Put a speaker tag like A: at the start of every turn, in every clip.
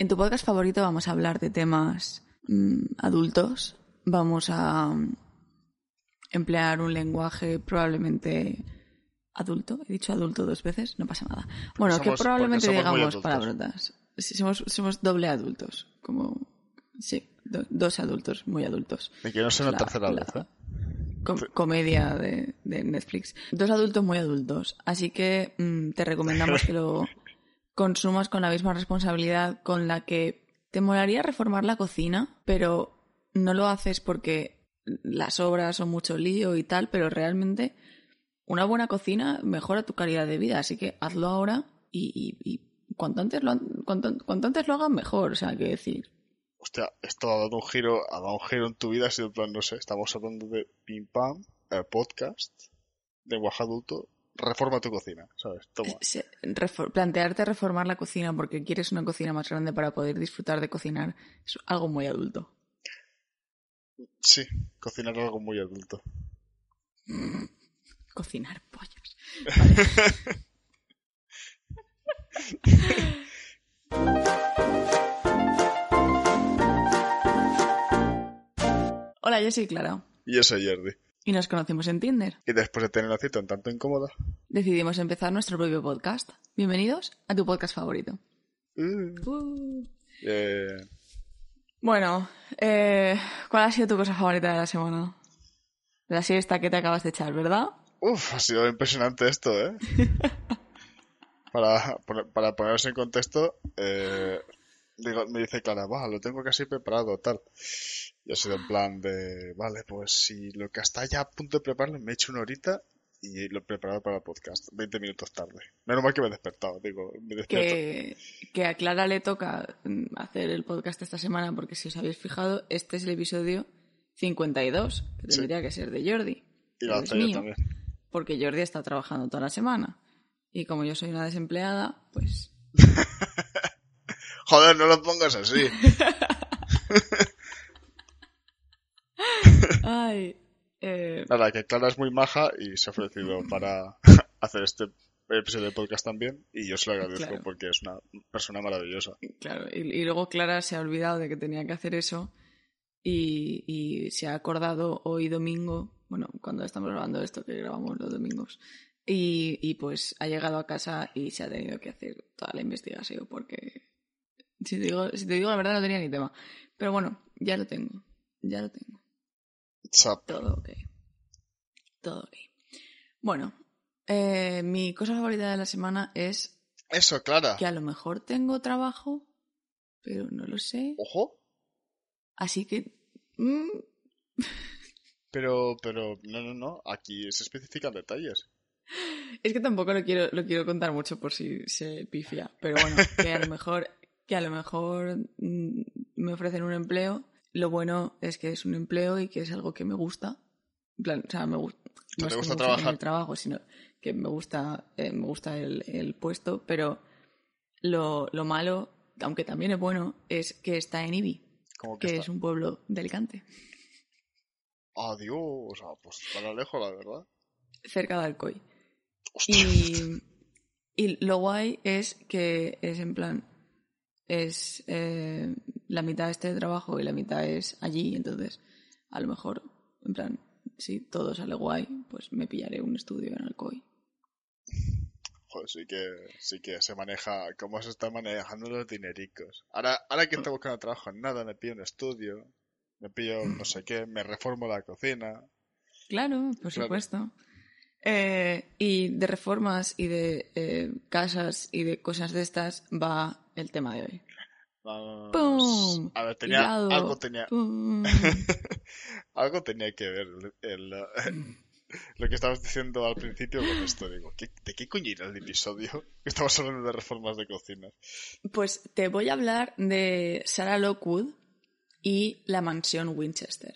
A: En tu podcast favorito vamos a hablar de temas mm, adultos. Vamos a mm, emplear un lenguaje probablemente adulto. He dicho adulto dos veces, no pasa nada. Bueno,
B: Somos-
A: que probablemente digamos palabrotas. Sí, somos, somos doble adultos. Como. Sí, do- dos adultos, muy adultos.
B: No sea una
A: La-
B: tercera
A: la-
B: vez, ¿eh?
A: com- comedia de, de Netflix. Dos adultos muy adultos. Así que mm, te recomendamos que lo consumas con la misma responsabilidad con la que te molaría reformar la cocina, pero no lo haces porque las obras son mucho lío y tal, pero realmente una buena cocina mejora tu calidad de vida. Así que hazlo ahora y, cuanto, antes lo, cuanto, cuanto antes lo hagas mejor. O sea, que decir.
B: Hostia, esto ha dado un giro, ha dado un giro en tu vida, ha sido plan, no sé, estamos hablando de Pim Pam, podcast, lenguaje adulto, reforma tu cocina, ¿sabes? Toma.
A: se- refor- plantearte reformar la cocina porque quieres una cocina más grande para poder disfrutar de cocinar es algo muy adulto.
B: Sí, cocinar algo muy adulto.
A: Cocinar pollos. Hola, yo soy Clara
B: Y yo soy Jordi.
A: Y nos conocimos en Tinder.
B: Y después de tener una cita un tanto incómoda,
A: Decidimos empezar nuestro propio podcast. Bienvenidos a tu podcast favorito.
B: uh,
A: Uh.
B: eh,
A: Bueno, eh, ¿cuál ha sido tu cosa favorita de la semana? La siesta que te acabas de echar, ¿verdad?
B: uf, ha sido impresionante esto, ¿eh? para, para poneros en contexto, eh, digo, me dice Clara, va, lo tengo casi preparado, tal. Y ha sido en plan de, vale, pues si lo que está ya a punto de prepararlo, me he hecho una horita y lo he preparado para el podcast, 20 minutos tarde. Menos mal que me he despertado, digo, me despierto.
A: Que, que a Clara le toca mm, hacer el podcast esta semana porque si os habéis fijado, este es el episodio 52, que
B: Sí.
A: tendría que ser de Jordi.
B: Y lo hace yo
A: mío,
B: también.
A: Porque Jordi está trabajando toda la semana. Y como yo soy una desempleada, pues
B: Joder, no lo pongas así.
A: Ay, eh,
B: Nada, que Clara es muy maja y se ha ofrecido para hacer este episodio de podcast también y yo se lo agradezco
A: Claro.
B: porque es una persona maravillosa.
A: claro. Y, y luego Clara se ha olvidado de que tenía que hacer eso y, y se ha acordado hoy domingo, bueno, cuando estamos grabando esto, que grabamos los domingos, y, y pues ha llegado a casa y se ha tenido que hacer toda la investigación porque, si te digo, si te digo la verdad, no tenía ni tema. Pero bueno, ya lo tengo, ya lo tengo.
B: Chap.
A: Todo ok. Todo ok. Bueno, eh, mi cosa favorita de la semana es
B: Eso, Clara.
A: que a lo mejor tengo trabajo, pero no lo sé.
B: Ojo.
A: Así que... mm,
B: Pero, pero, no, no, no. Aquí se especifican detalles.
A: es que tampoco lo quiero, lo quiero contar mucho por si se pifia. Pero bueno, que a lo mejor, que a lo mejor mm, me ofrecen un empleo. Lo bueno es que es un empleo y que es algo que me gusta. En plan, o sea, me gusta.
B: ¿Te
A: No es que
B: gusta
A: me
B: trabajar?
A: el trabajo, sino que me gusta, eh, me gusta el, el puesto, pero lo, lo malo, aunque también es bueno, es que está en Ibi,
B: que,
A: es un pueblo de Alicante,
B: Adiós. O sea, pues para lejos, la verdad.
A: cerca de Alcoy.
B: Hostia.
A: Y, y lo guay es que es en plan, es eh, la mitad este trabajo y la mitad es allí, entonces a lo mejor, en plan, si todo sale guay, pues me pillaré un estudio en Alcoy.
B: Joder, sí que, sí que se maneja, cómo se están manejando los dinericos. Ahora, ahora que estoy buscando trabajo en nada, me pillo un estudio, me pillo no sé qué, me reformo la cocina.
A: Claro, por
B: Claro.
A: supuesto. Eh, y de reformas y de eh, casas y de cosas de estas va el tema de hoy.
B: Vamos.
A: ¡Pum!
B: A ver, tenía,
A: Hilado.
B: algo tenía, algo tenía que ver el, el, lo que estabas diciendo al principio con esto. Digo, ¿qué- ¿de qué coño era el episodio? Estamos hablando de reformas de cocina.
A: Pues te voy a hablar de Sarah Lockwood y la mansión Winchester.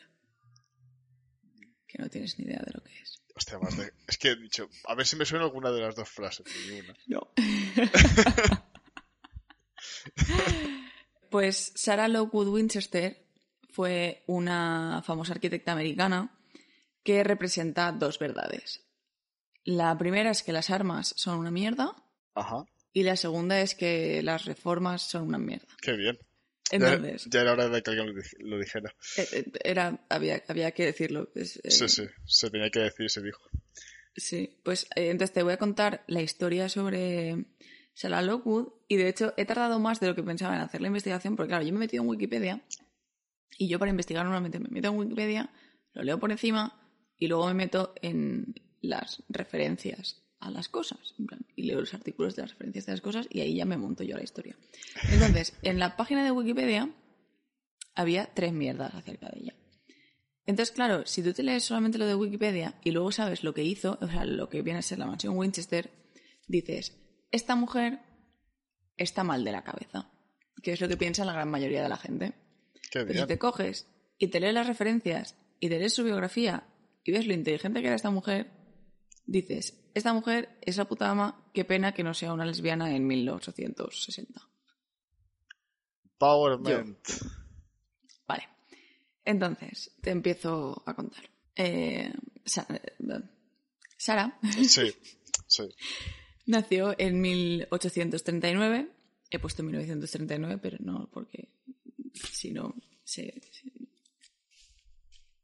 A: Que no tienes ni idea de lo que es.
B: Hostia, más de... Es que he dicho, a ver si me suena alguna de las dos frases, ni una.
A: No. Pues Sarah Lockwood Winchester fue una famosa arquitecta americana que representa dos verdades. La primera es que las armas son una mierda
B: Ajá.
A: Y la segunda es que las reformas son una mierda.
B: Qué bien.
A: Entonces,
B: Ya, ya era hora de que alguien lo, dij- lo dijera.
A: eh, eh, era, había, había que decirlo. Es, eh,
B: Sí, sí, se tenía que decir, se dijo.
A: Sí, pues eh, entonces te voy a contar la historia sobre Sarah Lockwood y de hecho he tardado más de lo que pensaba en hacer la investigación porque claro, yo me he metido en Wikipedia y yo para investigar normalmente me meto en Wikipedia, lo leo por encima y luego me meto en las referencias a las cosas en plan, y leo los artículos de las referencias de las cosas y ahí ya me monto yo la historia. Entonces, en la página de Wikipedia había tres mierdas acerca de ella. Entonces, claro, si tú te lees solamente lo de Wikipedia y luego sabes lo que hizo, o sea, lo que viene a ser la mansión Winchester, dices, esta mujer está mal de la cabeza, que es lo que piensa la gran mayoría de la gente.
B: Qué
A: Pero si
B: bien.
A: te coges y te lees las referencias y te lees su biografía y ves lo inteligente que era esta mujer, dices, esta mujer es la puta ama, qué pena que no sea una lesbiana en 1860.
B: Powerment.
A: Vale. Entonces, te empiezo a contar. Eh, eh, Sara
B: Sí, sí.
A: nació en 1839. He puesto 1939, pero no porque si no se, se-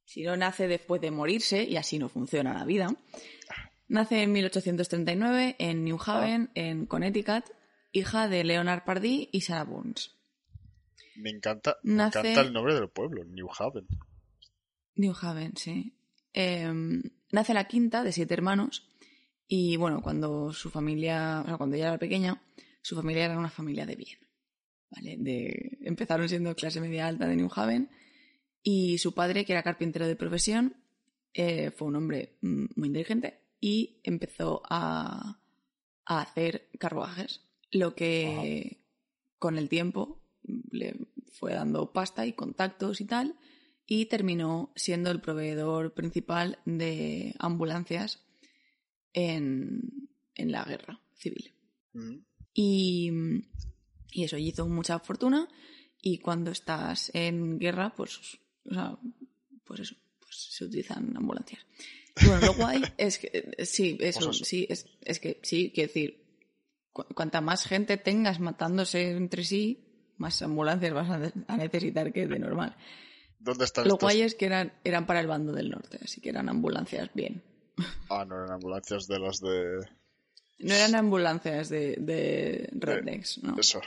A: si no nace después de morirse y así no funciona la vida. Nace en 1839 en New Haven, en Connecticut, hija de Leonard Pardee y Sarah Burns.
B: Me encanta, me
A: Nace-
B: encanta el nombre del pueblo, New Haven.
A: New Haven, sí. Eh, nace la quinta de siete hermanos y bueno, cuando su familia, cuando ella era pequeña, su familia era una familia de bien. ¿vale? De, empezaron siendo clase media alta de New Haven y su padre, que era carpintero de profesión, eh, fue un hombre mm, muy inteligente y empezó a, a hacer carruajes, lo que con el tiempo le fue dando pasta y contactos y tal, y terminó siendo el proveedor principal de ambulancias en, en la guerra civil.
B: Mm.
A: Y, y eso, hizo mucha fortuna y cuando estás en guerra, pues, o sea, pues eso, pues se utilizan ambulancias. Y bueno, lo guay es que, sí, eso,
B: eso.
A: sí, es, es que sí, quiero decir, cu- cuanta más gente tengas matándose entre sí, más ambulancias vas a, a necesitar que de normal.
B: ¿Dónde están
A: Lo
B: estos?
A: guay es que eran, eran para el bando del norte, así que eran ambulancias bien.
B: Ah, no eran ambulancias de las de...
A: No eran ambulancias de, ¿no?
B: Eso.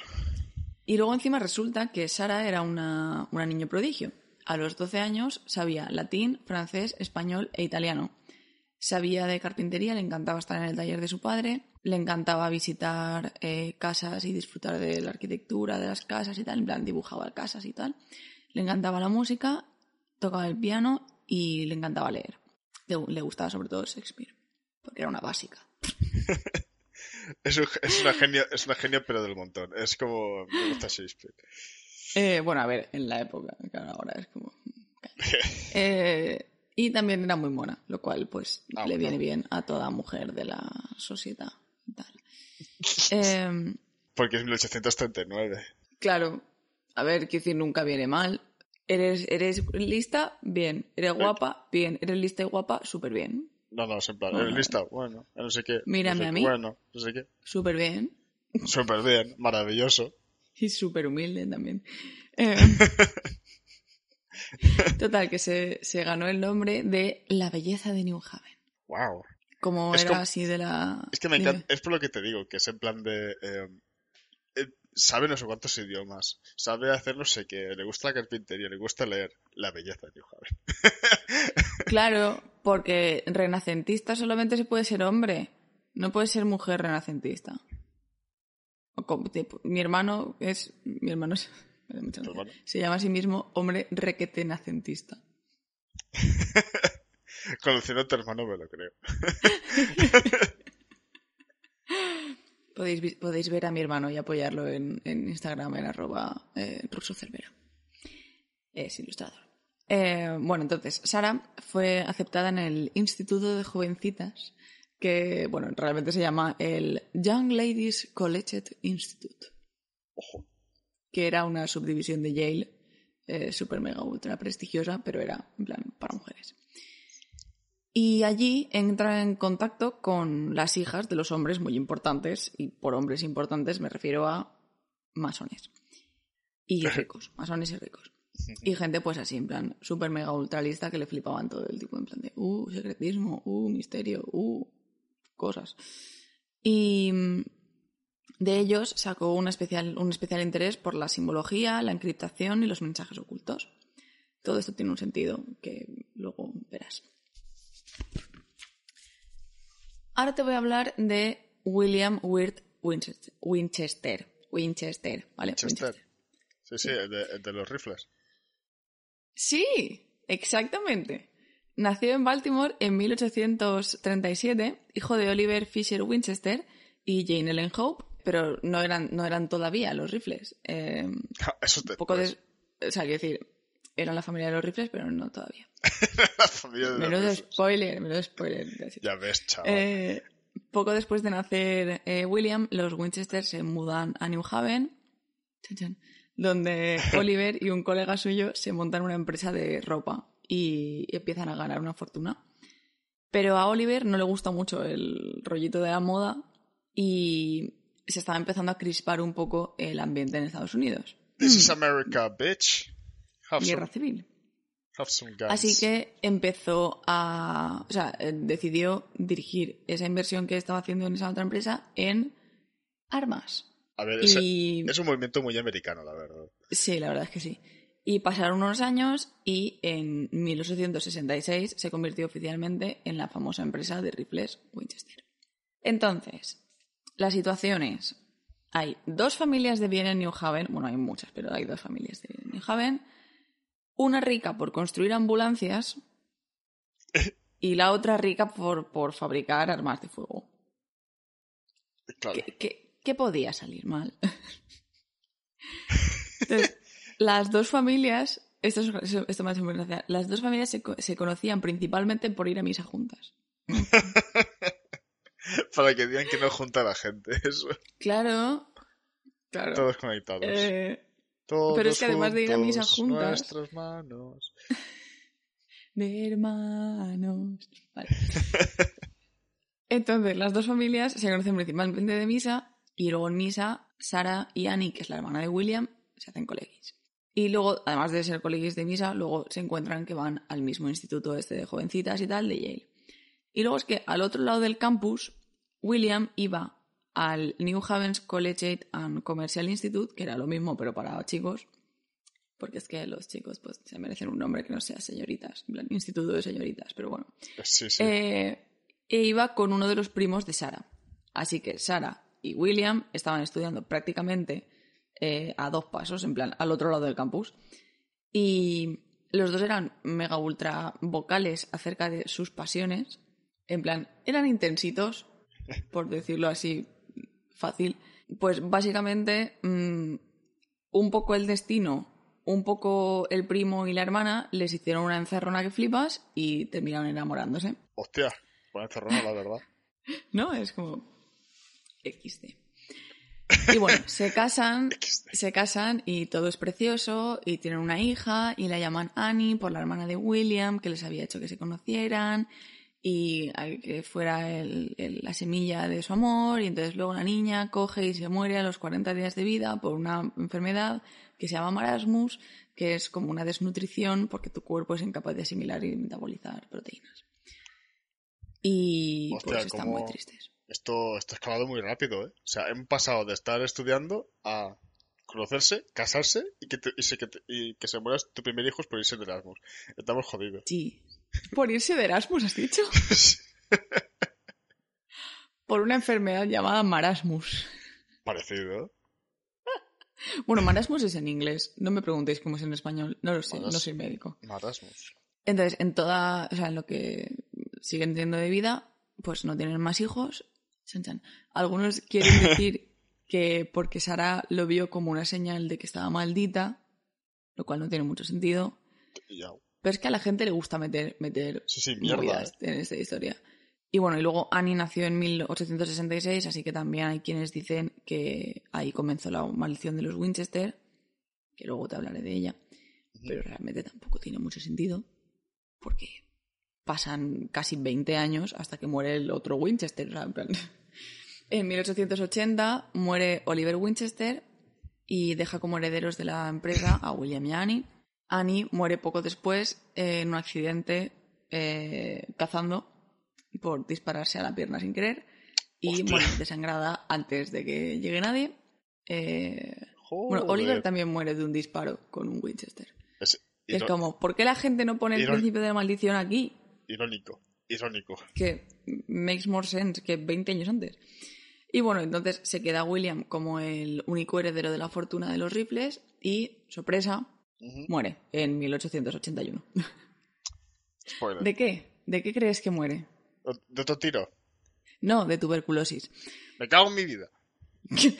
A: Y luego encima resulta que Sara era una, una niño prodigio. A los 12 años sabía latín, francés, español e italiano. Sabía de carpintería, le encantaba estar en el taller de su padre, le encantaba visitar eh, casas y disfrutar de la arquitectura de las casas y tal, en plan dibujaba casas y tal. Le encantaba la música, tocaba el piano y le encantaba leer. Le, gustaba sobre todo Shakespeare, porque era una básica.
B: Es, un- es una genio, es una genio pero del montón. Es como... Me gusta Shakespeare.
A: Eh, bueno, a ver, en la época, claro, ahora es como... Eh, y también era muy mona, lo cual pues
B: Ah,
A: le viene bien a toda mujer de la sociedad y tal. Eh,
B: Porque es 1839.
A: claro, a ver, quiero decir, nunca viene mal. Eres, eres lista, bien. Eres guapa, bien. Eres lista y guapa, súper bien.
B: No, no, es en plan,
A: Bueno,
B: ¿eres lista? Bueno, no sé qué.
A: Mírame
B: no sé
A: a
B: qué,
A: mí.
B: Bueno, no sé qué.
A: Súper bien.
B: Súper bien, maravilloso.
A: Y súper humilde también. Eh, total, que se, se ganó el nombre de la belleza de New Haven.
B: Wow.
A: Como
B: Es
A: era
B: como-
A: así de la...
B: Es que me encanta, es por lo que te digo, que es en plan de... eh, sabe no sé cuántos idiomas, sabe hacer no sé qué, le gusta la carpintería, le gusta leer. La belleza de New Haven.
A: Claro, porque renacentista solamente se puede ser hombre, no puede ser mujer renacentista. O como- tipo, mi hermano es. Mi hermano es- se llama a sí mismo hombre requetenacentista.
B: Conociendo a tu hermano me lo creo.
A: Podéis, podéis ver a mi hermano y apoyarlo en, en Instagram en arroba eh, rusocervera. Es ilustrador. Eh, bueno, entonces, Sara fue aceptada en el Instituto de Jovencitas, que, bueno, realmente se llama el Young Ladies Collegiate Institute,
B: Ojo.
A: que era una subdivisión de Yale, eh, super mega ultra prestigiosa, pero era, en plan, para mujeres. Y allí entra en contacto con las hijas de los hombres muy importantes, y por hombres importantes me refiero a masones. Y ricos, masones y ricos. Y gente pues así, en plan, súper mega ultralista que le flipaban todo el tipo, en plan de, uh, secretismo, uh, misterio, uh, cosas. Y mm, de ellos sacó un especial, un especial interés por la simbología, la encriptación y los mensajes ocultos. Todo esto tiene un sentido que luego verás. Ahora te voy a hablar de William Wirt Winchester. Winchester, Winchester ¿vale?
B: Winchester. Sí, sí, de, de los rifles.
A: Sí, exactamente. Nació en Baltimore en 1837, hijo de Oliver Fisher Winchester y Jane Ellen Hope, pero no eran, no eran todavía los rifles. Eh,
B: Eso te
A: poco de, o sea, quiero decir, eran la familia de los rifles, pero no todavía.
B: la familia de
A: menudo
B: los
A: spoiler, menudo spoiler.
B: Ya ves, chaval.
A: Eh, poco después de nacer eh, William, los Winchester se mudan a New Haven, donde Oliver y un colega suyo se montan una empresa de ropa y empiezan a ganar una fortuna. Pero a Oliver no le gusta mucho el rollito de la moda y se estaba empezando a crispar un poco el ambiente en Estados Unidos.
B: This is America, bitch.
A: Guerra civil. Así que empezó a. O sea, eh, decidió dirigir esa inversión que estaba haciendo en esa otra empresa en armas.
B: A ver,
A: Y.
B: es un movimiento muy americano, la verdad.
A: Sí, la verdad es que sí. Y pasaron unos años y en 1866 se convirtió oficialmente en la famosa empresa de rifles Winchester. Entonces, la situación es, hay dos familias de bien en New Haven, bueno, hay muchas, pero hay dos familias de New Haven, una rica por construir ambulancias y la otra rica por, por fabricar armas de fuego.
B: Claro.
A: ¿Qué, qué- qué podía salir mal? Entonces, las dos familias, esto, es- esto me hace muy gracia, las dos familias se, se conocían principalmente por ir a misa juntas.
B: Para que digan que no junta la gente. Eso.
A: Claro, claro.
B: Todos conectados.
A: Eh,
B: Todos
A: pero es que además de ir a misa
B: juntos,
A: juntas-
B: Nuestras manos.
A: de hermanos. Vale. Entonces, las dos familias se conocen principalmente de misa y luego en misa, Sara y Annie, que es la hermana de William, se hacen colegis. Y luego, además de ser colegis de misa, luego se encuentran que van al mismo instituto este de jovencitas y tal, de Yale. Y luego es que al otro lado del campus, William iba al New Havens Collegiate and Commercial Institute, que era lo mismo pero para chicos, porque es que los chicos pues se merecen un nombre que no sea señoritas, en plan instituto de señoritas, pero bueno.
B: Sí, sí.
A: Eh, e iba con uno de los primos de Sara. Así que Sara y William estaban estudiando prácticamente eh, a dos pasos, en plan, al otro lado del campus. Y los dos eran mega ultra vocales acerca de sus pasiones. En plan, eran intensitos, por decirlo así fácil. Pues básicamente, mm, un poco el destino, un poco el primo y la hermana les hicieron una encerrona que flipas y terminaron enamorándose.
B: Hostia, buena encerrona, la verdad.
A: ¿No? Es como XD. Y bueno, se casan, se casan y todo es precioso y tienen una hija y la llaman Annie por la hermana de William que les había hecho que se conocieran y a- que fuera el- el- la semilla de su amor y entonces luego la niña coge y se muere a los 40 días de vida por una enfermedad que se llama marasmus, que es como una desnutrición porque tu cuerpo es incapaz de asimilar y metabolizar proteínas. Y
B: Hostia,
A: pues están muy tristes.
B: Esto, esto ha escalado muy rápido, ¿eh? O sea, hemos pasado de estar estudiando a conocerse, casarse y que, te- y se, que, te- y que se muera tu primer hijo por irse de Erasmus. Estamos jodidos.
A: Sí. Por irse de Erasmus, has dicho. Por una enfermedad llamada marasmus.
B: Parecido.
A: Bueno, marasmus es en inglés. No me preguntéis cómo es en español. No lo sé, no soy médico.
B: Marasmus.
A: Entonces, en toda, o sea, en lo que siguen teniendo de vida, pues no tienen más hijos. Chan, chan. Algunos quieren decir que porque Sara lo vio como una señal de que estaba maldita, lo cual no tiene mucho sentido. Pero es que a la gente le gusta meter, meter
B: Sí, sí, mierda,
A: movidas en esta historia. Y bueno, y luego Annie nació en 1866, así que también hay quienes dicen que ahí comenzó la maldición de los Winchester, que luego te hablaré de ella, pero realmente tampoco tiene mucho sentido, porque pasan casi 20 años hasta que muere el otro Winchester. en, plan, en 1880 muere Oliver Winchester y deja como herederos de la empresa a William y Annie. Annie muere poco después en un accidente eh, cazando por dispararse a la pierna sin querer y muere desangrada antes de que llegue nadie. Eh, bueno. Oliver también muere de un disparo con un Winchester.
B: Es
A: es como, ¿por qué la gente no pone el principio de la maldición aquí?
B: irónico, irónico.
A: Que makes more sense que 20 años antes. Y bueno, entonces se queda William como el único heredero de la fortuna de los rifles y, sorpresa,
B: Ujú.
A: muere en 1881.
B: Spoiler.
A: ¿De qué? ¿De qué crees que muere?
B: De otro tiro.
A: No, de tuberculosis.
B: Me cago en mi vida.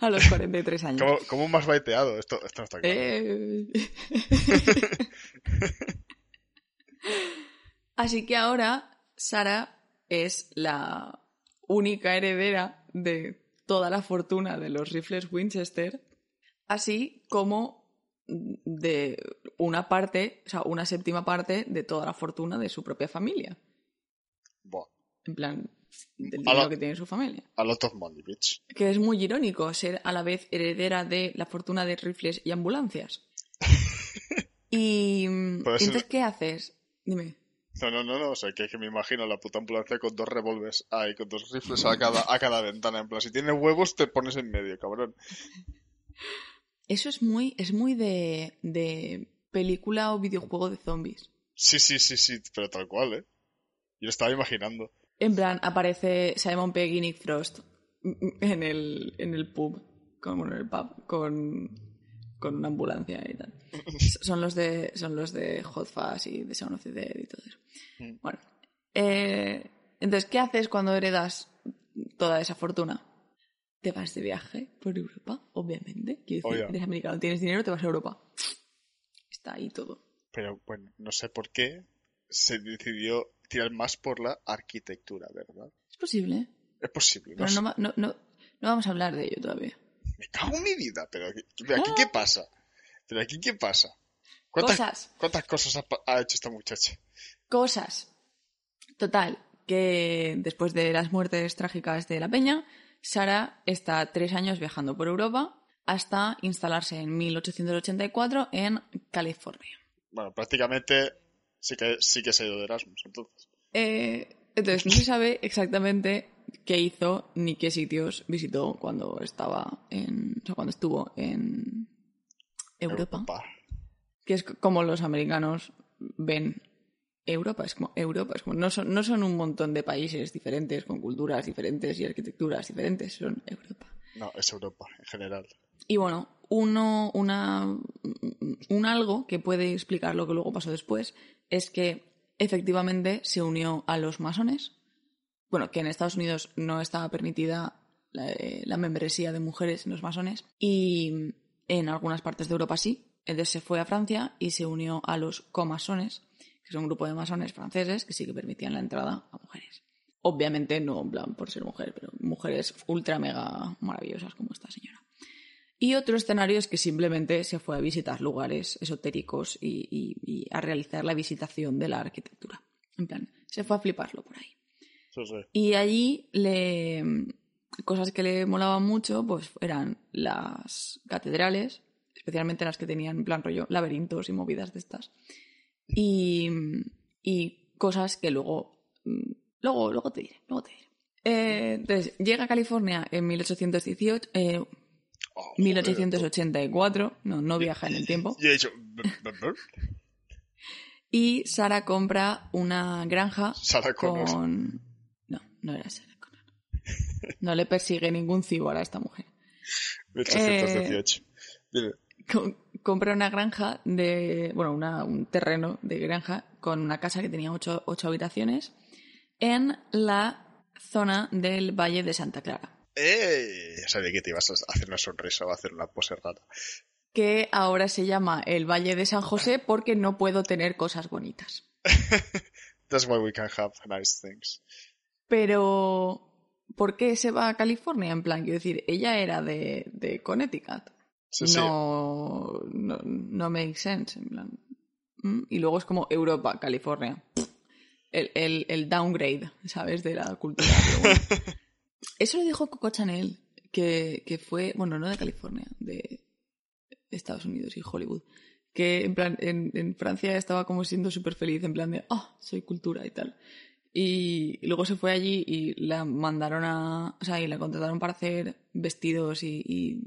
A: A los 43 años.
B: ¿Cómo, cómo me has baiteado? Esto, esto no está claro.
A: Eh. Así que ahora Sara es la única heredera de toda la fortuna de los rifles Winchester, así como de una parte, o sea, una séptima parte de toda la fortuna de su propia familia.
B: Buah.
A: En plan, del dinero que tiene su familia.
B: A lot of money, bitch.
A: Que es muy irónico ser a la vez heredera de la fortuna de rifles y ambulancias. y,
B: ser-
A: entonces, ¿qué haces? Dime.
B: No, no, no, no. O sea, que, que me imagino la puta ambulancia con dos revólveres ahí, con dos rifles a cada, a cada ventana. En plan, si tienes huevos, te pones en medio, cabrón.
A: Eso es muy, es muy de, de película o videojuego de zombies.
B: Sí, sí, sí, sí, pero tal cual, ¿eh? Yo lo estaba imaginando.
A: En plan, aparece Simon Pegg y Nick Frost en el, en el pub, con, bueno, en el pub, con, con una ambulancia y tal. Son los de, son los de Hot Fuzz y de Sound of the Dead y todo eso.
B: Mm.
A: Bueno, eh, entonces, ¿qué haces cuando heredas toda esa fortuna? Te vas de viaje por Europa, obviamente. Quiero decir,
B: Obvio.
A: eres americano, tienes dinero, te vas a Europa. Está ahí todo.
B: Pero bueno, no sé por qué se decidió tirar más por la arquitectura, ¿verdad?
A: Es posible,
B: Es posible, no
A: pero
B: sé.
A: no, va- no, no, no vamos a hablar de ello todavía.
B: Me cago en mi vida, pero aquí, aquí qué pasa? ¿Pero aquí qué pasa? ¿Cuántas
A: Cosas.
B: ¿cuántas cosas ha, pa- ha hecho esta muchacha?
A: Cosas. Total, que después de las muertes trágicas de la peña, Sara está tres años viajando por Europa hasta instalarse en 1884 en California.
B: Bueno, prácticamente sí que, sí que se ha ido de Erasmus, entonces.
A: Eh, entonces, no se sabe exactamente qué hizo ni qué sitios visitó cuando estaba en, o sea, cuando estuvo en Europa. que es como los americanos ven Europa, es como Europa, es como no son, no son un montón de países diferentes, con culturas diferentes y arquitecturas diferentes, son Europa.
B: No, es Europa, en general.
A: Y bueno, uno, una, un algo que puede explicar lo que luego pasó después es que efectivamente se unió a los masones. Bueno, que en Estados Unidos no estaba permitida la, eh, la membresía de mujeres en los masones y en algunas partes de Europa sí. Entonces se fue a Francia y se unió a los comasones, que son un grupo de masones franceses que sí que permitían la entrada a mujeres. Obviamente no en plan por ser mujer, pero mujeres ultra mega maravillosas como esta señora. Y otro escenario es que simplemente se fue a visitar lugares esotéricos y, y- y a realizar la visitación de la arquitectura. En plan, se fue a fliparlo por ahí.
B: Sí, sí.
A: Y allí le cosas que le molaban mucho, pues eran las catedrales, especialmente las que tenían en plan rollo laberintos y movidas de estas. Y, y cosas que luego, mm, luego, luego te diré, luego te diré. Eh, entonces, llega a California en 1818, eh,
B: Oh, joder,
A: 1884, no, no viaja en el tiempo,
B: Y
A: Sara compra una granja
B: Sarah Connor.
A: con... No, no era Sarah Connor. No le persigue ningún cibor a esta mujer.
B: 1818. Dime.
A: Com- compra una granja de... Bueno, una- un terreno de granja con una casa que tenía ocho, ocho habitaciones en la zona del Valle de Santa Clara.
B: ¡Eh! Ya sabía que te ibas a hacer una sonrisa o a hacer una pose rara.
A: que ahora se llama el Valle de San José porque no puedo tener cosas bonitas.
B: That's why we can have nice things.
A: Pero, ¿por qué se va a California? En plan, quiero decir, ella era de, de Connecticut.
B: Sí, sí.
A: no, no, no makes sense. En plan, Mm, Y luego es como Europa, California. El, el- el downgrade, ¿sabes? De la cultura. bueno. Eso lo dijo Coco Chanel, que, que fue, bueno, no de California, de Estados Unidos y Hollywood. Que en plan, en, en Francia estaba como siendo súper feliz, en plan de, ah, soy cultura y tal. Y luego se fue allí y la mandaron a, o sea, y la contrataron para hacer vestidos y, y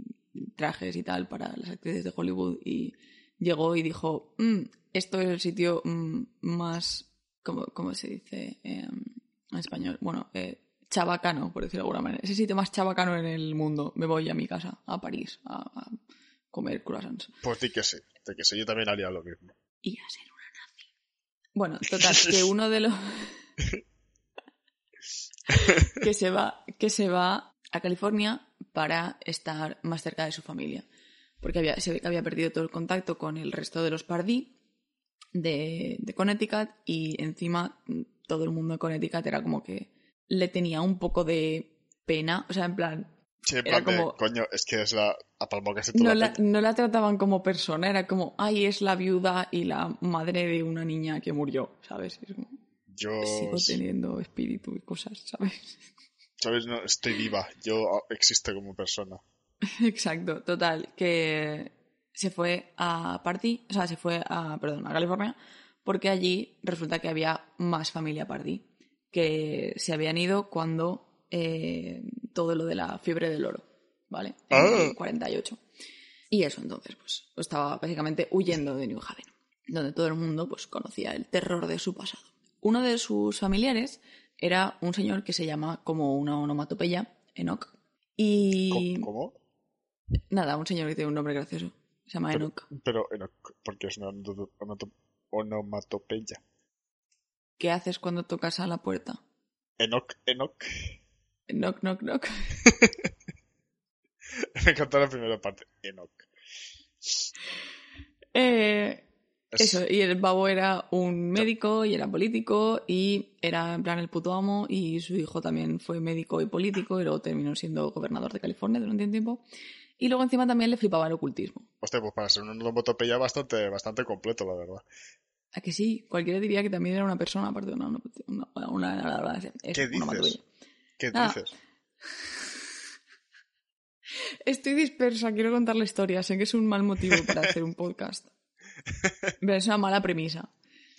A: trajes y tal para las actrices de Hollywood y llegó y dijo, "Mm, esto es el sitio mm, más, ¿cómo, cómo se dice em, en español? Bueno, eh, chabacano, por decirlo de alguna manera. Ese sitio más chabacano en el mundo. Me voy a mi casa, a París, a, a comer croissants.
B: Pues di que sí, di que sí, yo también haría lo mismo.
A: Y a ser una nazi. Bueno, total, que uno de los... que se va, que se va a California para estar más cerca de su familia. Porque había, se ve que había perdido todo el contacto con el resto de los Pardí de, de Connecticut y encima todo el mundo de Connecticut era como que le tenía un poco de pena, o sea, en plan,
B: Sí, en
A: Era
B: plan de,
A: como-
B: coño, es que es la... A palmo casi toda
A: no
B: la
A: la, no la trataban como persona, era como, ay, es la viuda y la madre de una niña que murió, ¿sabes? Es como,
B: Yo,
A: sigo teniendo espíritu y cosas, ¿sabes?
B: ¿Sabes? No, estoy viva, yo ah, existo como persona.
A: Exacto, total, que se fue a Party, o sea, se fue a, perdón, a California, porque allí resulta que había más familia Party, que se habían ido cuando eh, todo lo de la fiebre del oro, ¿vale? En
B: Ah.
A: el 48. Y eso entonces, pues, estaba básicamente huyendo de New Haven, donde todo el mundo pues conocía el terror de su pasado. Uno de sus familiares era un señor que se llama como una onomatopeya, Enoch, y...
B: ¿Cómo?
A: Nada, un señor que tiene un nombre gracioso. Se llama
B: Pero,
A: Enoch.
B: pero eno- porque es una onomatopeya.
A: ¿Qué haces cuando tocas a la puerta?
B: Enoch, Enoch.
A: Knock, knock, knock.
B: Me encantó la primera parte. Enoch.
A: Eh, eso, y el babo era un médico y era político y era en plan el puto amo y su hijo también fue médico y político y luego terminó siendo gobernador de California durante un tiempo. Y luego encima también le flipaba el ocultismo.
B: Hostia, pues para ser un onomatopeya bastante, bastante completo, la verdad.
A: ¿A que sí? Cualquiera diría que también era una persona aparte de una... una, una, una-
B: ¿Qué dices? ¿Qué
A: Nada.
B: dices?
A: Estoy dispersa, quiero contar la historia. Sé que es un mal motivo para hacer un podcast. Pero es una mala premisa.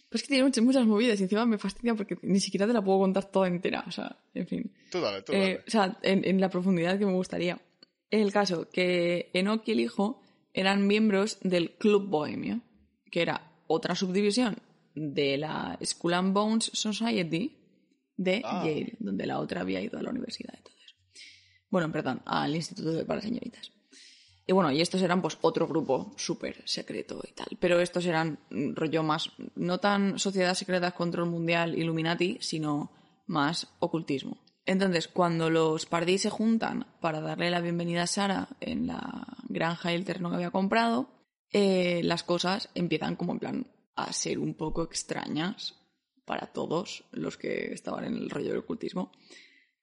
A: Pues es que tiene muchas, muchas movidas y encima me fastidia porque ni siquiera te la puedo contar toda entera. O sea, en fin.
B: Tú dale, tú
A: Eh,
B: dale.
A: o sea, en, en la profundidad que me gustaría. El caso, que Enoch y el hijo eran miembros del Club Bohemio, que era otra subdivisión de la Skull and Bones Society de
B: Ah.
A: Yale, donde la otra había ido a la universidad y todo eso. Bueno, perdón, al Instituto para Señoritas. Y bueno, y estos eran pues otro grupo súper secreto y tal. Pero estos eran mm, rollo más, no tan sociedad secreta, control mundial, Illuminati, sino más ocultismo. Entonces, cuando los Pardí se juntan para darle la bienvenida a Sara en la granja y el terreno que había comprado, eh, las cosas empiezan como en plan a ser un poco extrañas para todos los que estaban en el rollo del ocultismo.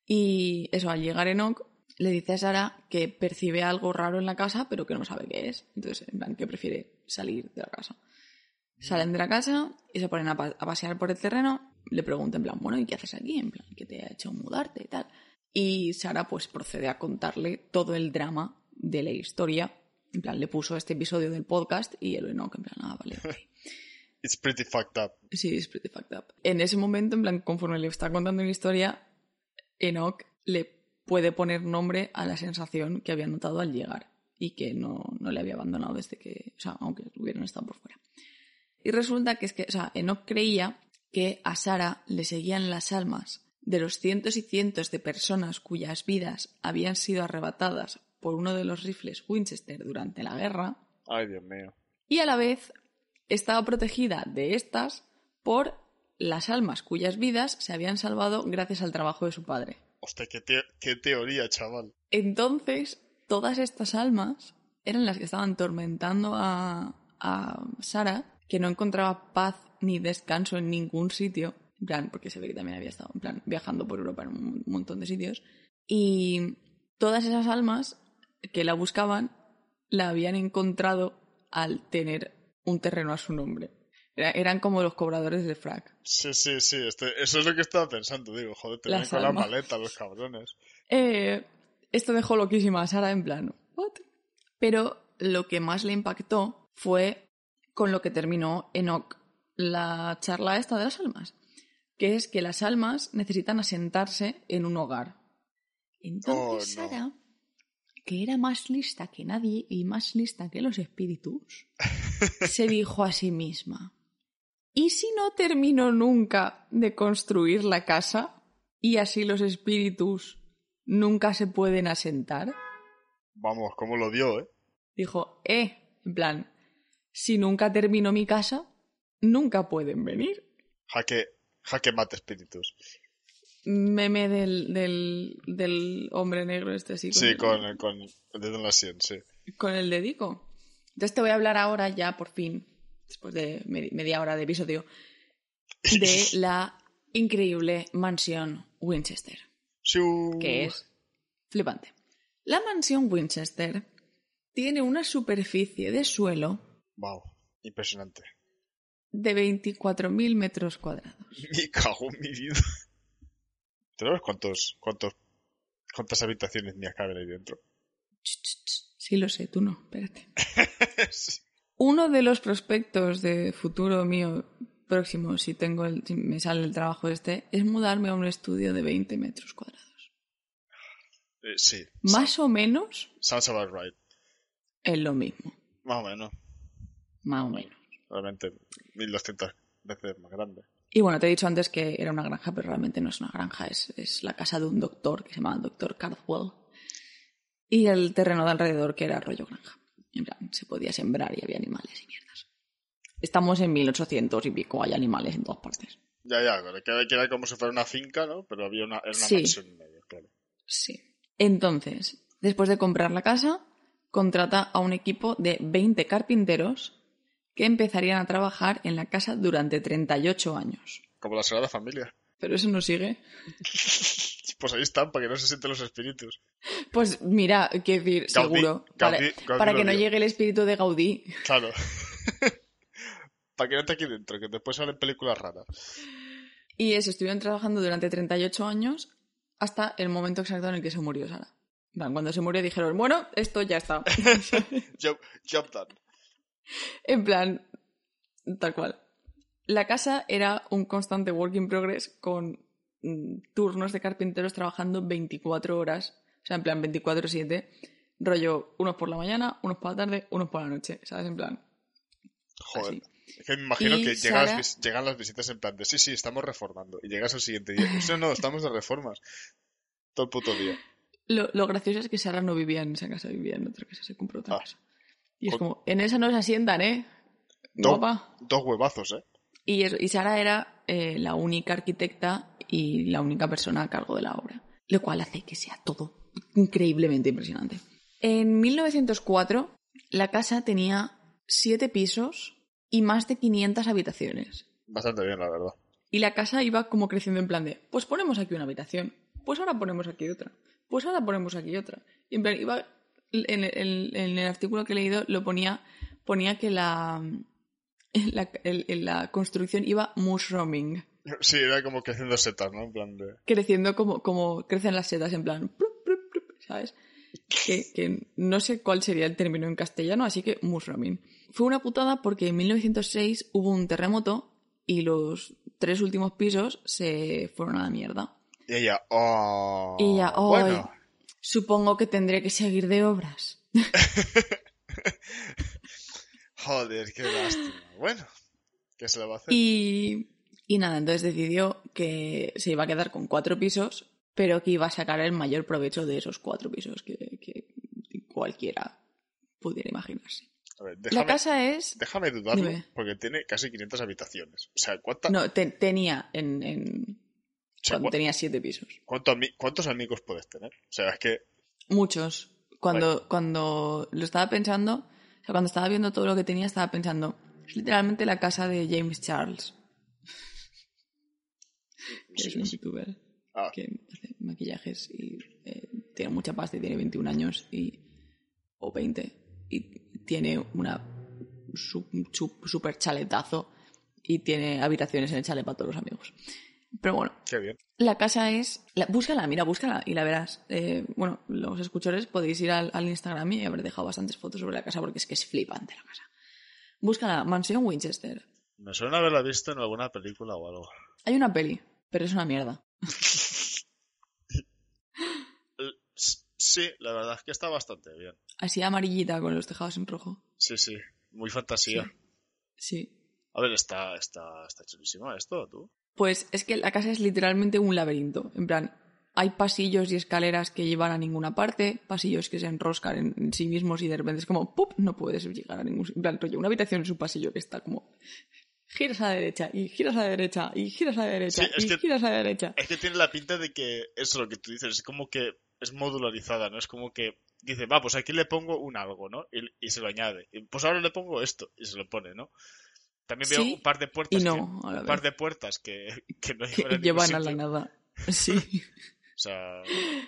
A: Y eso, al llegar Enoch, le dice a Sara que percibe algo raro en la casa, pero que no sabe qué es. Entonces, en plan, que prefiere salir de la casa. Salen de la casa y se ponen a, pa- a pasear por el terreno. Le pregunta en plan, bueno, ¿y qué haces aquí? En plan, ¿qué te ha hecho mudarte y tal? Y Sara pues procede a contarle todo el drama de la historia. En plan, le puso este episodio del podcast y el Enoch en plan, ah, vale, ok.
B: It's pretty fucked up.
A: Sí, es pretty fucked up. En ese momento, en plan, conforme le está contando la historia, Enoch le puede poner nombre a la sensación que había notado al llegar y que no, no le había abandonado desde que, o sea, aunque hubieran estado por fuera. Y resulta que es que, o sea, Enoch creía que a Sara le seguían las almas de los cientos y cientos de personas cuyas vidas habían sido arrebatadas por uno de los rifles Winchester durante la guerra,
B: Ay, Dios mío.
A: y a la vez estaba protegida de estas por las almas cuyas vidas se habían salvado gracias al trabajo de su padre.
B: Hostia, qué, te- qué teoría, chaval.
A: Entonces, todas estas almas eran las que estaban tormentando a, a Sara, que no encontraba paz ni descanso en ningún sitio, en plan, porque se ve que también había estado plan viajando por Europa en un montón de sitios, y todas esas almas que la buscaban la habían encontrado al tener un terreno a su nombre. Era- Eran como los cobradores de frac.
B: Sí, sí, sí. este- eso es lo que estaba pensando. Digo, joder, te con la maleta los cabrones.
A: Eh, esto dejó loquísima a Sara en plan, ¿what? Pero lo que más le impactó fue con lo que terminó Enoch la charla esta de las almas, que es que las almas necesitan asentarse en un hogar. Entonces
B: Oh, no.
A: Sara, que era más lista que nadie y más lista que los espíritus, se dijo a sí misma, ¿y si no termino nunca de construir la casa y así los espíritus nunca se pueden asentar?
B: Vamos, cómo lo dio, ¿eh?
A: Dijo, eh, en plan, si nunca termino mi casa, nunca pueden venir.
B: Jaque, jaque mate espíritus.
A: Meme del, del, del hombre negro este.
B: Sí,
A: el-
B: con, con el dedo en la sien, sí.
A: con el dedico. Entonces te voy a hablar ahora ya, por fin, después de medi- media hora de episodio, de la increíble mansión Winchester,
B: Shiu.
A: que es flipante. La mansión Winchester tiene una superficie de suelo
B: Wow, impresionante.
A: de 24.000 metros cuadrados.
B: Me cago en mi vida. ¿Tú sabes cuántos, cuántos, cuántas habitaciones mías caben ahí dentro?
A: Sí lo sé, tú no, espérate.
B: Sí.
A: Uno de los prospectos de futuro mío próximo, si tengo el, si me sale el trabajo este, es mudarme a un estudio de 20 metros cuadrados.
B: Eh, sí.
A: Más o menos
B: Sounds about right.
A: es lo mismo.
B: Más o menos.
A: Más o menos.
B: Realmente 1200 veces más grande.
A: Y bueno, te he dicho antes que era una granja, pero realmente no es una granja, es, es la casa de un doctor que se llamaba Doctor Cardwell. Y el terreno de alrededor que era rollo granja. En plan, se podía sembrar y había animales y mierdas. Estamos en 1800 y pico, hay animales en todas partes.
B: Ya, ya, que era, que era como si fuera una finca, ¿no? Pero había una, era una
A: Sí.
B: mansión en medio, claro.
A: Sí. Entonces, después de comprar la casa, contrata a un equipo de 20 carpinteros que empezarían a trabajar en la casa durante 38 años.
B: Como la Sagrada Familia.
A: Pero eso no sigue.
B: Pues ahí están, para que no se sienten los espíritus.
A: Pues mira, quiero decir,
B: Gaudí-
A: seguro. para
B: Gaudí-
A: que no llegue el espíritu de Gaudí.
B: Claro. para que no te aquí dentro, que después salen películas raras.
A: Y eso, estuvieron trabajando durante 38 años hasta el momento exacto en el que se murió Sara. Cuando se murió dijeron, bueno, esto ya está.
B: Job, job done.
A: En plan, tal cual. La casa era un constante work in progress con mm, turnos de carpinteros trabajando 24 horas, o sea, en plan 24-7, rollo unos por la mañana, unos por la tarde, unos por la noche, ¿sabes? En plan,
B: Joder.
A: así.
B: Es que me imagino
A: Y
B: que llegan las,
A: Sara-
B: llegan las visitas en plan de sí, sí, estamos reformando. Y llegas al siguiente día. No, no, estamos de reformas. Todo el puto día.
A: Lo, lo gracioso es que Sara no vivía en esa casa, vivía en otra casa, se compró otra
B: Ah.
A: casa. Y es como, en esa no se asientan, ¿eh?
B: Do-
A: Guapa.
B: Dos huevazos, ¿eh?
A: Y, Sara era eh, la única arquitecta y la única persona a cargo de la obra, lo cual hace que sea todo increíblemente impresionante. En 1904, la casa tenía siete pisos y más de 500 habitaciones.
B: Bastante bien, la verdad.
A: Y la casa iba como creciendo en plan de, pues ponemos aquí una habitación, pues ahora ponemos aquí otra, pues ahora ponemos aquí otra. Y en plan, iba, en, el- en el artículo que he leído lo ponía, ponía que la, la, el- el- la construcción iba mushrooming,
B: Sí, era como que haciendo setas, ¿no? En plan de.
A: creciendo como, como crecen las setas, en plan, plup, plup, plup, ¿sabes? Que, que no sé cuál sería el término en castellano, así que mushrooming. Fue una putada porque en 1906 hubo un terremoto y los tres últimos pisos se fueron a la mierda.
B: Y ella, oh.
A: Y ella, "Ay,
B: Bueno,
A: Supongo que tendré que seguir de obras.
B: joder, qué lástima. Bueno, ¿qué se le va a hacer?
A: Y, y nada, entonces decidió que se iba a quedar con cuatro pisos, pero que iba a sacar el mayor provecho de esos cuatro pisos que, que cualquiera pudiera imaginarse.
B: A ver,
A: La
B: déjame,
A: casa es...
B: déjame dudarlo,
A: Dime.
B: porque tiene casi 500 habitaciones. O sea, ¿cuánta,
A: No, te- tenía en, en-
B: o sea,
A: cuando
B: ¿cu-
A: tenía siete pisos.
B: cuánto ¿cuántos amigos puedes tener? O sea, es que
A: Muchos. Cuando, cuando lo estaba pensando, o sea, cuando estaba viendo todo lo que tenía, estaba pensando, es literalmente la casa de James Charles, que es un youtuber
B: Ah,
A: que hace maquillajes y eh, tiene mucha pasta y tiene 21 años y, o 20 y tiene una su- su- super chaletazo y tiene habitaciones en el chalet para todos los amigos. Pero bueno,
B: Qué bien.
A: la casa es. La, búscala, mira, búscala y la verás. Eh, bueno, los escuchores podéis ir al, al Instagram y haber dejado bastantes fotos sobre la casa porque es que es flipante la casa. Búscala, Mansión Winchester.
B: Me suena haberla visto en alguna película o algo.
A: Hay una peli, pero es una mierda.
B: Sí, la verdad es que está bastante bien.
A: Así amarillita con los tejados en rojo.
B: Sí, sí. Muy fantasía.
A: Sí.
B: A ver, está, está, está chulísimo esto, tú.
A: Pues es que la casa es literalmente un laberinto. En plan, hay pasillos y escaleras que llevan a ninguna parte, pasillos que se enroscan en, en sí mismos y de repente es como, ¡pup! No puedes llegar a ningún... En plan, rollo, una habitación es un pasillo que está como... Giras a la derecha, y giras a la derecha, y giras a la derecha,
B: Sí, es
A: y
B: que-
A: giras a la derecha.
B: Es que tiene la pinta de que eso lo que tú dices, es como que es modularizada, ¿no? Es como que dice, va, pues aquí le pongo un algo, ¿no? Y, y se lo añade. Y, pues ahora le pongo esto y se lo pone, ¿no? También veo
A: Sí
B: un par de puertas
A: y no,
B: que, un par de puertas que, que no
A: Que
B: llevan a,
A: la nada. Sí.
B: O sea,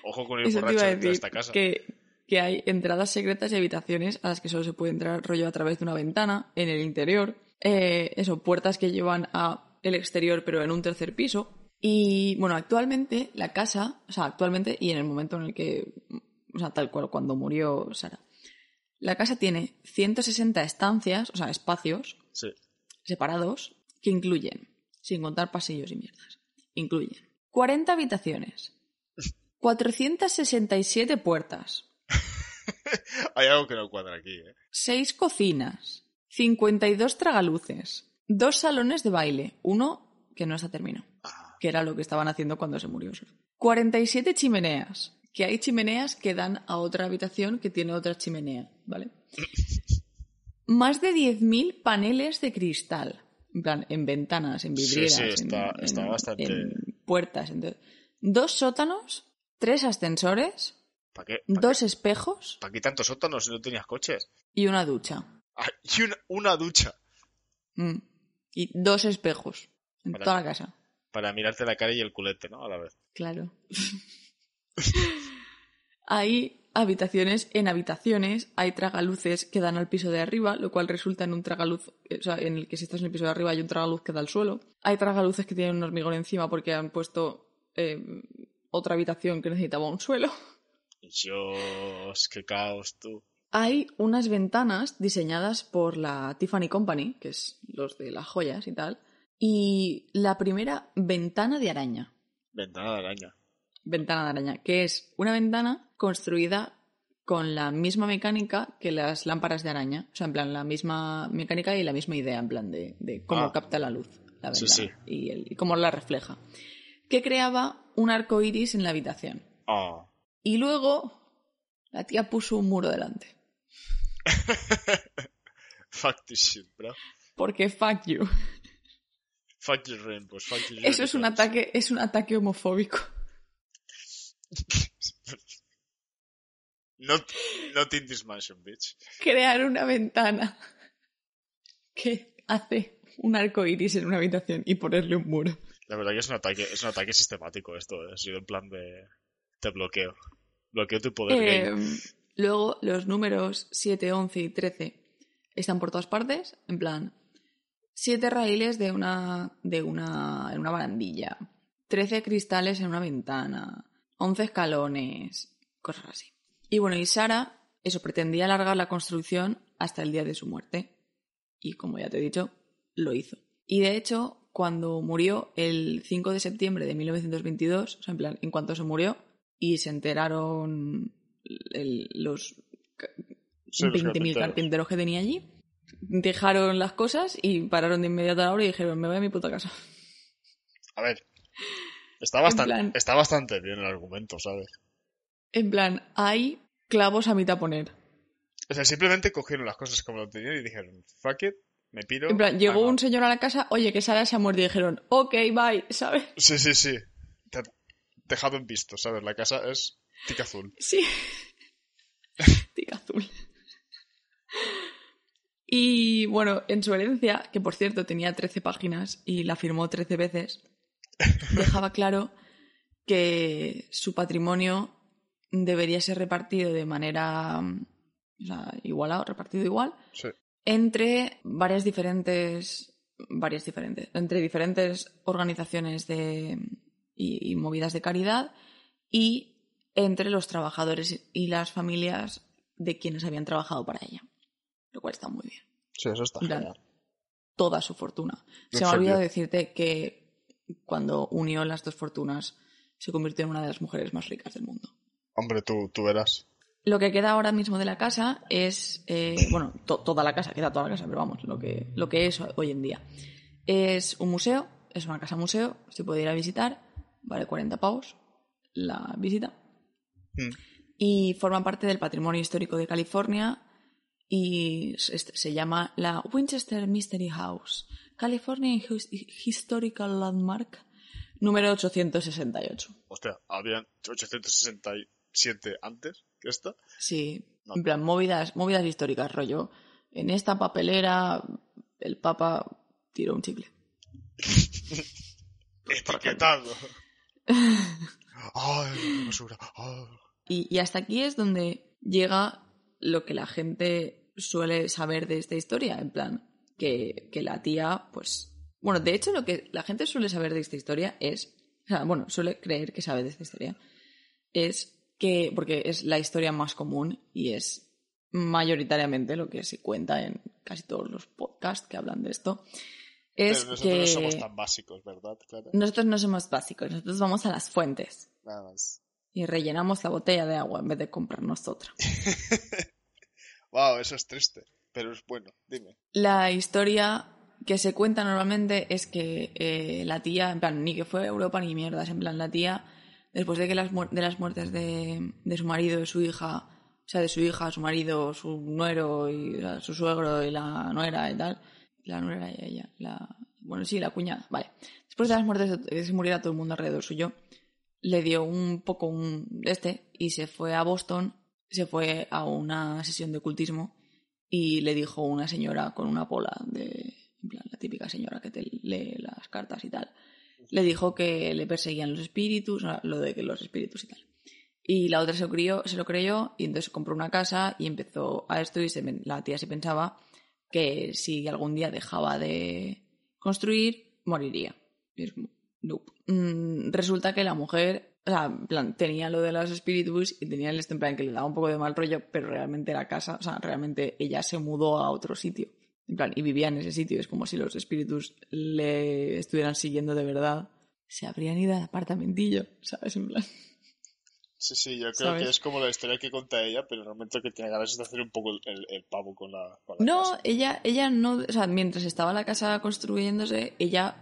B: ojo con el
A: Eso
B: borracho de esta casa.
A: que, que hay entradas secretas y habitaciones a las que solo se puede entrar rollo a través de una ventana en el interior. Eh, eso, puertas que llevan a el exterior pero en un tercer piso. Y bueno, actualmente la casa, o sea, actualmente y en el momento en el que, o sea, tal cual cuando murió Sara, la casa tiene 160 estancias, o sea, espacios
B: Sí.
A: Separados que incluyen, sin contar pasillos y mierdas, incluyen 40 habitaciones, 467 puertas,
B: Hay algo que no cuadra aquí, ¿eh?
A: 6 cocinas, 52 tragaluces, 2 salones de baile, uno que no está terminado,
B: Ah,
A: que era lo que estaban haciendo cuando se murió. 47 chimeneas, que hay chimeneas que dan a otra habitación que tiene otra chimenea, ¿vale? Más de 10.000 paneles de cristal, en plan, en ventanas, en
B: Sí,
A: vidrieras,
B: sí,
A: en-
B: está-
A: en,
B: está bastante-
A: en puertas. en- dos sótanos, tres ascensores,
B: ¿Para qué? ¿Para
A: dos espejos
B: qué tantos sótanos si no tenías coches?
A: y una ducha.
B: Ah, y una, una ducha
A: Mm. Y dos espejos en
B: Para-
A: toda la casa.
B: para mirarte la cara y el culete, ¿no? A la vez.
A: Claro. hay habitaciones en habitaciones, hay tragaluces que dan al piso de arriba, lo cual resulta en un tragaluz, o sea, en el que si estás en el piso de arriba hay un tragaluz que da al suelo. Hay tragaluces que tienen un hormigón encima porque han puesto eh, otra habitación que necesitaba un suelo.
B: Dios, qué caos, tú.
A: Hay unas ventanas diseñadas por la Tiffany Company, que es los de las joyas y tal, y la primera ventana de araña.
B: Ventana de araña.
A: Ventana de araña, que es una ventana construida con la misma mecánica que las lámparas de araña. O sea, en plan, la misma mecánica y la misma idea, en plan, de, de cómo
B: Ah.
A: capta la luz la
B: Sí,
A: ventana
B: sí.
A: Y, el- y cómo la refleja. Que creaba un arco iris en la habitación.
B: Ah.
A: Y luego la tía puso un muro delante.
B: Fuck this shit, bro.
A: Porque fuck you.
B: Fuck your rainbows, fuck your
A: Eso es un ataque, es un ataque homofóbico.
B: Not, not in this mansion, bitch.
A: Crear una ventana que hace un arco iris en una habitación y ponerle un muro.
B: La verdad que es un ataque, es un ataque sistemático esto, ¿eh? ha sido en plan de, de bloqueo. Bloqueo tu poder
A: Eh, luego, los números 7, 11 y 13 están por todas partes. En plan, 7 raíles de una, de una, en una barandilla, 13 cristales en una ventana, 11 escalones, cosas así. Y bueno, y Sara, eso, pretendía alargar la construcción hasta el día de su muerte. Y como ya te he dicho, lo hizo. Y de hecho, cuando murió el 5 de septiembre de 1922, o sea, en plan, en cuanto se murió, y se enteraron el- los
B: Sí, los
A: 20.000
B: carpinteros.
A: carpinteros que tenía allí, dejaron las cosas y pararon de inmediato a la hora y dijeron, me voy a mi puta casa.
B: A ver, está bastante,
A: plan-
B: está bastante bien el argumento, ¿sabes?
A: En plan, hay clavos a mitad poner.
B: O sea, simplemente cogieron las cosas como lo tenían y dijeron, fuck it, me piro.
A: En plan, llegó un
B: out".
A: señor a la casa, oye, que Sara se ha muerto y dijeron, ok, bye, ¿sabes?
B: Sí, sí, sí. Te dejado en visto, ¿sabes? La casa es tica azul.
A: Sí. Tica azul. Y bueno, en su herencia, que por cierto tenía 13 páginas y la firmó 13 veces, dejaba claro que su patrimonio debería ser repartido de manera mm, o sea, igualado, repartido igual,
B: Sí.
A: entre varias diferentes varias diferentes, entre diferentes organizaciones de, y, y movidas de caridad y entre los trabajadores y las familias de quienes habían trabajado para ella. Lo cual está muy bien.
B: Sí, eso está
A: plan,
B: genial.
A: Toda su fortuna. Se me ha olvidado decirte que cuando unió las dos fortunas se convirtió en una de las mujeres más ricas del mundo.
B: Hombre, tú, tú verás.
A: Lo que queda ahora mismo de la casa es, eh, bueno, to- toda la casa, queda toda la casa, pero vamos, lo que, lo que es hoy en día. Es un museo, es una casa museo, se puede ir a visitar, vale 40 pavos la visita.
B: Mm.
A: Y forma parte del patrimonio histórico de California y se, se llama la Winchester Mystery House, California His- Historical Landmark, número 868.
B: Hostia, habían 867 antes que esta.
A: Sí,
B: No.
A: en plan, movidas, movidas históricas, rollo. En esta papelera el Papa tiró un chicle.
B: Etiquetado. Ay. Ay.
A: Y, y hasta aquí es donde llega lo que la gente suele saber de esta historia, en plan, que, que la tía, pues... Bueno, de hecho lo que la gente suele saber de esta historia es... O sea, bueno, suele creer que sabe de esta historia. Es que, porque es la historia más común y es mayoritariamente lo que se cuenta en casi todos los podcasts que hablan de esto, es
B: Pero nosotros
A: que
B: no somos tan básicos, ¿verdad? Clara?
A: nosotros no somos básicos, nosotros vamos a las fuentes
B: Nada más.
A: y rellenamos la botella de agua en vez de comprarnos otra.
B: Wow, eso es triste. Pero es bueno, dime.
A: La historia que se cuenta normalmente es que eh, la tía, en plan, ni que fue a Europa ni mierdas, en plan, la tía, después de que las, de las muertes de, de su marido y su hija, o sea, de su hija, su marido, su nuero y su suegro y la nuera y tal, la nuera y ella, la, bueno, sí, la cuñada, vale. Después de las muertes que se muriera todo el mundo alrededor suyo, le dio un poco un este y se fue a Boston, se fue a una sesión de ocultismo y le dijo una señora con una pola de en plan, la típica señora que te lee las cartas y tal le dijo que le perseguían los espíritus lo de que los espíritus y tal y la otra se lo creyó, se lo creyó y entonces compró una casa y empezó a esto y la tía se pensaba que si algún día dejaba de construir moriría. Mm, resulta que la mujer o sea, en plan, tenía lo de los espíritus y tenía el en plan que le daba un poco de mal rollo, pero realmente la casa, o sea, realmente ella se mudó a otro sitio. En plan, y vivía en ese sitio. Es como si los espíritus le estuvieran siguiendo de verdad. Se habrían ido al apartamentillo, ¿sabes? En plan.
B: Sí, sí, yo creo
A: ¿Sabes?
B: que es como la historia que cuenta ella, pero realmente lo que tiene ganas de hacer un poco el, el- el pavo con la, con la
A: No,
B: casa.
A: ella, ella no, o sea, mientras estaba la casa construyéndose, ella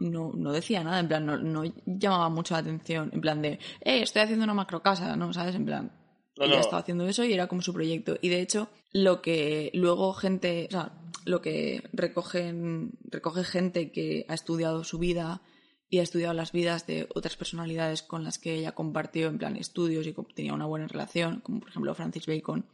A: no, no decía nada, en plan, no, no llamaba mucho la atención, en plan de, eh, estoy haciendo una macrocasa, ¿no? ¿Sabes? En plan,
B: No,
A: ella
B: no.
A: estaba haciendo eso y era como su proyecto. Y de hecho, lo que luego gente, o sea, lo que recogen, recoge gente que ha estudiado su vida y ha estudiado las vidas de otras personalidades con las que ella compartió en plan estudios y tenía una buena relación, como por ejemplo Francis Bacon,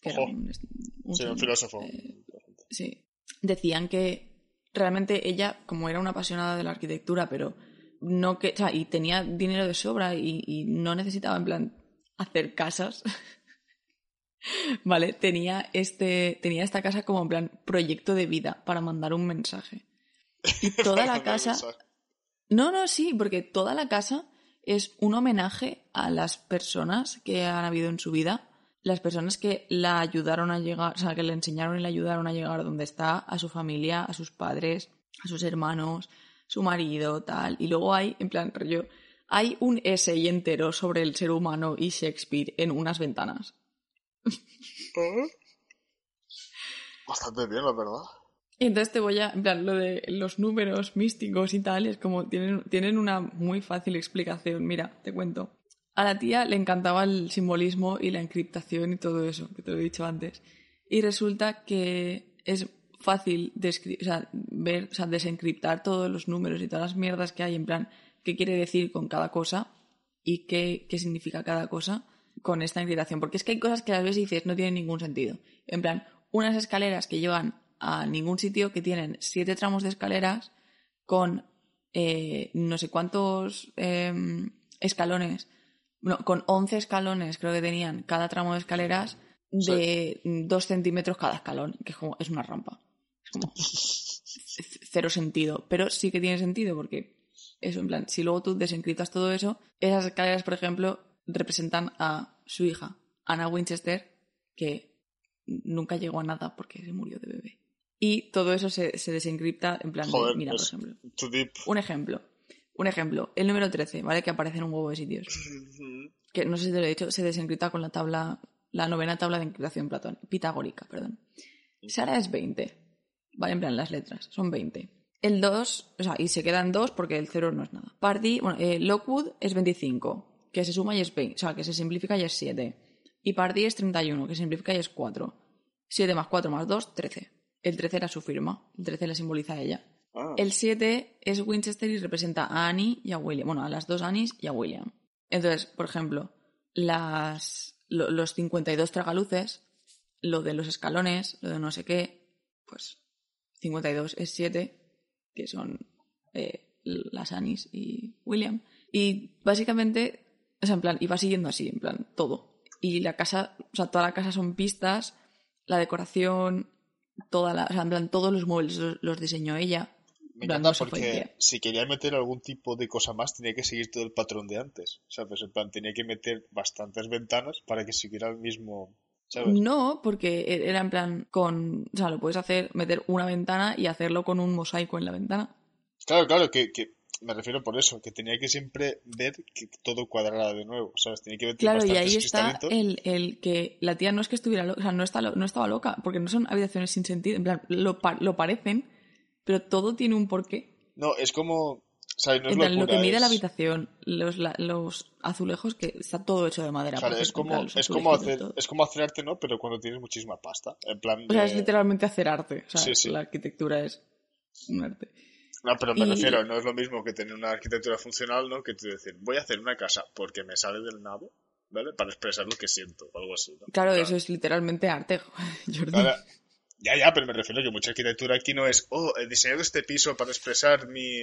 A: que era un, un
B: Sí, un
A: señor,
B: filósofo.
A: eh, Sí. Decían que realmente ella, como era una apasionada de la arquitectura, pero no que. O sea, y tenía dinero de sobra y, y no necesitaba, en plan, hacer casas. ¿Vale? Tenía, este, tenía esta casa como en plan proyecto de vida para mandar un mensaje. Y toda la casa. No, no, sí, porque toda la casa es un homenaje a las personas que han habido en su vida, las personas que la ayudaron a llegar, o sea, que le enseñaron y le ayudaron a llegar donde está, a su familia, a sus padres, a sus hermanos, su marido, tal. Y luego hay, en plan, rollo, hay un essay entero sobre el ser humano y Shakespeare en unas ventanas.
B: ¿Eh? Bastante bien, la verdad.
A: Y entonces te voy a, en plan, lo de los números místicos y tal, es como tienen, tienen una muy fácil explicación. Mira, te cuento. A la tía le encantaba el simbolismo y la encriptación y todo eso, que te lo he dicho antes. Y resulta que es fácil ver, o sea, desencriptar todos los números y todas las mierdas que hay, en plan, qué quiere decir con cada cosa y qué, qué significa cada cosa con esta encriptación. Porque es que hay cosas que a veces dices no tienen ningún sentido. En plan, unas escaleras que llevan a ningún sitio que tienen siete tramos de escaleras con eh, no sé cuántos em, escalones, no, con 11 escalones creo que tenían cada tramo de escaleras de dos centímetros cada escalón, que es como, es una rampa. Es como cero sentido, pero sí que tiene sentido porque eso, en plan, si luego tú desencriptas todo eso, esas escaleras, por ejemplo, representan a su hija, Anna Winchester, que nunca llegó a nada porque se murió de bebé. Y todo eso se, se desencripta en plan, de- mira, por ejemplo, un ejemplo, un ejemplo, el número 13, ¿vale? Que aparece en un huevo de sitios. Que no sé si te lo he dicho, se desencripta con la tabla, la novena tabla de encriptación platón, pitagórica, perdón. Sara es 20, ¿vale? En plan, las letras, son 20. El 2, o sea, y se quedan 2 porque el 0 no es nada. Party, bueno, eh, Lockwood es 25, que se suma y es 20, o sea, que se simplifica y es 7. Y Party es 31, que se simplifica y es 4. 7 más 4 más 2, 13. El 13 era su firma, el 13 la simboliza a ella.
B: Ah,
A: El 7 es Winchester y representa a Annie y a William. Bueno, a las dos Annies y a William. Entonces, por ejemplo, las, lo- los 52 tragaluces, lo de los escalones, lo de no sé qué, pues 52 es 7, que son eh, las Annies y William. Y básicamente, o sea, en plan, iba siguiendo así, en plan, todo. Y la casa, o sea, toda la casa son pistas, la decoración, toda la, o sea, en plan, todos los muebles los diseñó ella.
B: Me encanta porque si quería meter algún tipo de cosa más, tenía que seguir todo el patrón de antes. ¿Sabes? En plan, tenía que meter bastantes ventanas para que siguiera el mismo. ¿Sabes?
A: No, porque e- era en plan con, o sea, lo puedes hacer, meter una ventana y hacerlo con un mosaico en la ventana.
B: Claro, claro, que, que me refiero por eso, que tenía que siempre ver que todo cuadrara de nuevo, ¿sabes? Tenía que meter
A: Claro, y ahí está el, el que la tía no es que estuviera loca, o sea, no, está, no estaba loca, porque no son habitaciones sin sentido, en plan, lo, lo parecen, pero todo tiene un porqué.
B: No, es como. ¿Sabes? No es
A: plan, lo
B: locura,
A: que mide la habitación, los, la- los azulejos, que está todo hecho de madera.
B: Claro,
A: por
B: es como, es como hacer,
A: todo.
B: es como hacer arte, ¿no? Pero cuando tienes muchísima pasta. En plan.
A: O sea, es literalmente hacer arte. O sea,
B: Sí, sí.
A: la arquitectura es un arte.
B: No, pero me
A: y-
B: refiero, no es lo mismo que tener una arquitectura funcional, ¿no? Que tú decir, voy a hacer una casa porque me sale del nabo, ¿vale? Para expresar lo que siento, o algo así, ¿no?
A: Claro, eso es literalmente arte, Jordi.
B: Ya, ya, pero me refiero que mucha arquitectura aquí no es, oh, he diseñado este piso para expresar mi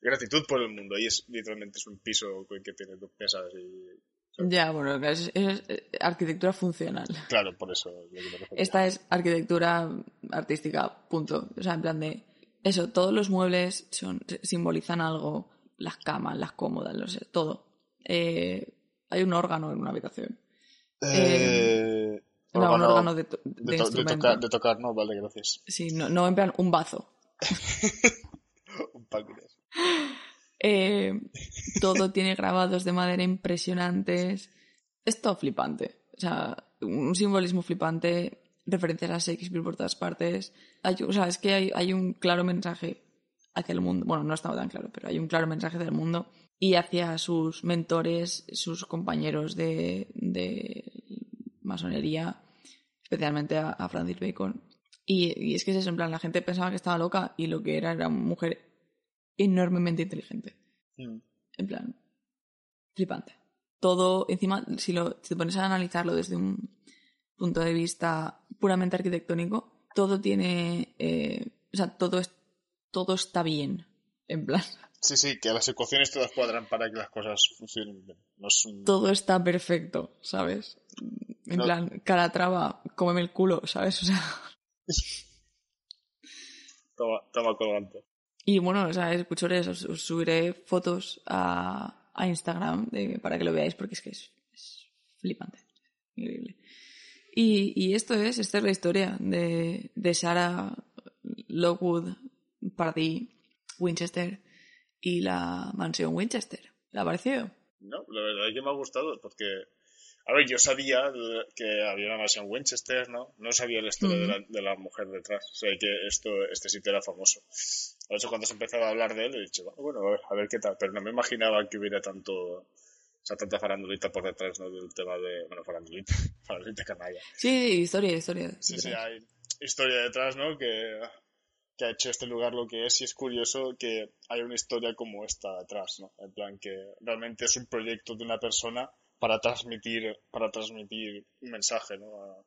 B: gratitud por el mundo. Y es literalmente es un piso con el que tienes dos mesas y...
A: Ya, bueno, es, es, eh, arquitectura funcional.
B: Claro, por eso es lo que me refiero.
A: Esta es arquitectura artística, punto. O sea, en plan de eso, todos los muebles son, simbolizan algo, las camas, las cómodas, no sé, todo. Eh, hay un órgano en una habitación.
B: Eh,
A: No, un
B: órgano
A: de, to- de
B: to- tocar, de tocar, no, vale, gracias.
A: Sí, no, no en plan un bazo.
B: Un páncreas.
A: Eh, todo tiene grabados de madera impresionantes. Es todo flipante. O sea, un simbolismo flipante, referencias a Shakespeare por todas partes. Hay- o sea, es que hay, hay un claro mensaje hacia el mundo. Bueno, no estaba tan claro, pero hay un claro mensaje del mundo y hacia sus mentores, sus compañeros de, de masonería, especialmente a, a Francis Bacon. Y, y es que es eso, en plan, la gente pensaba que estaba loca y lo que era era una mujer enormemente inteligente.
B: Mm.
A: En plan, flipante. Todo, encima, si, lo, si te pones a analizarlo desde un punto de vista puramente arquitectónico, todo tiene. eh, o sea, todo, es, todo está bien. En plan,
B: Sí, sí, que las ecuaciones todas cuadran para que las cosas funcionen bien. No es un...
A: todo está perfecto, ¿sabes? En
B: No.
A: plan, cada traba, cómeme el culo, ¿sabes? O sea.
B: Toma, toma colgante.
A: Y bueno, o sea, escuchores, os, os subiré fotos a, a Instagram de- para que lo veáis porque es que es, es flipante. Increíble. Y, y esto es, esta es la historia de, de Sarah Lockwood, Pardee, Winchester y la mansión Winchester. ¿Le ha parecido?
B: No, la verdad es que me ha gustado porque, a ver, yo sabía que había una mansión Winchester, ¿no? No sabía la historia de, la, de la mujer detrás. O sea, que esto, este sitio era famoso. Por eso cuando se empezaba a hablar de él, he dicho, bueno, a ver, a ver qué tal. Pero no me imaginaba que hubiera tanto, o sea, tanta farandulita por detrás, ¿no? Del tema de, bueno, farandulita, farandulita canalla.
A: Sí, historia, historia.
B: Sí, sí, hay historia detrás, ¿no? Que, que ha hecho este lugar lo que es y es curioso que hay una historia como esta detrás, ¿no? En plan que realmente es un proyecto de una persona para transmitir, para transmitir un mensaje, ¿no? A,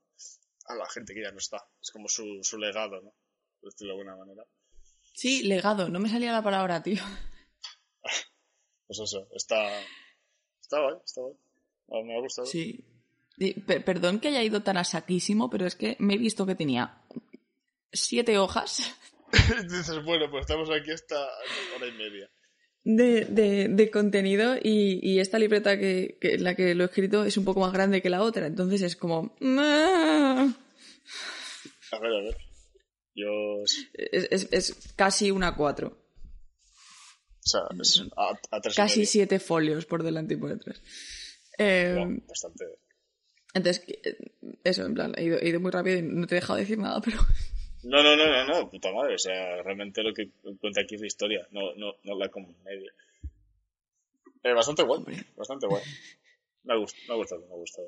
B: a la gente que ya no está. Es como su, su legado, ¿no? Por decirlo de alguna manera.
A: Sí, legado. No me salía la palabra, tío.
B: Pues eso, está, está guay, está guay. Me ha gustado.
A: Sí. Per- perdón que haya ido tan a saquísimo, pero es que me he visto que tenía siete hojas
B: dices, bueno, pues estamos aquí hasta hora y media.
A: De, de, de contenido y, y, esta libreta que, que, la que lo he escrito es un poco más grande que la otra, entonces es como...
B: A ver, a ver. Yo...
A: Es, es, es casi una 4.
B: O sea, es a, a tres y
A: Casi siete folios por delante y por detrás. Eh,
B: Bueno, bastante.
A: Entonces, eh, eso, en plan, he ido, he ido muy rápido y no te he dejado decir nada, pero...
B: No, no, no, no, no, puta madre. O sea, realmente lo que cuenta aquí es la historia, no, no, no la como media. Eh, bastante guay,
A: Hombre.
B: bastante guay. Me ha gustado, me ha gustado, me ha gustado.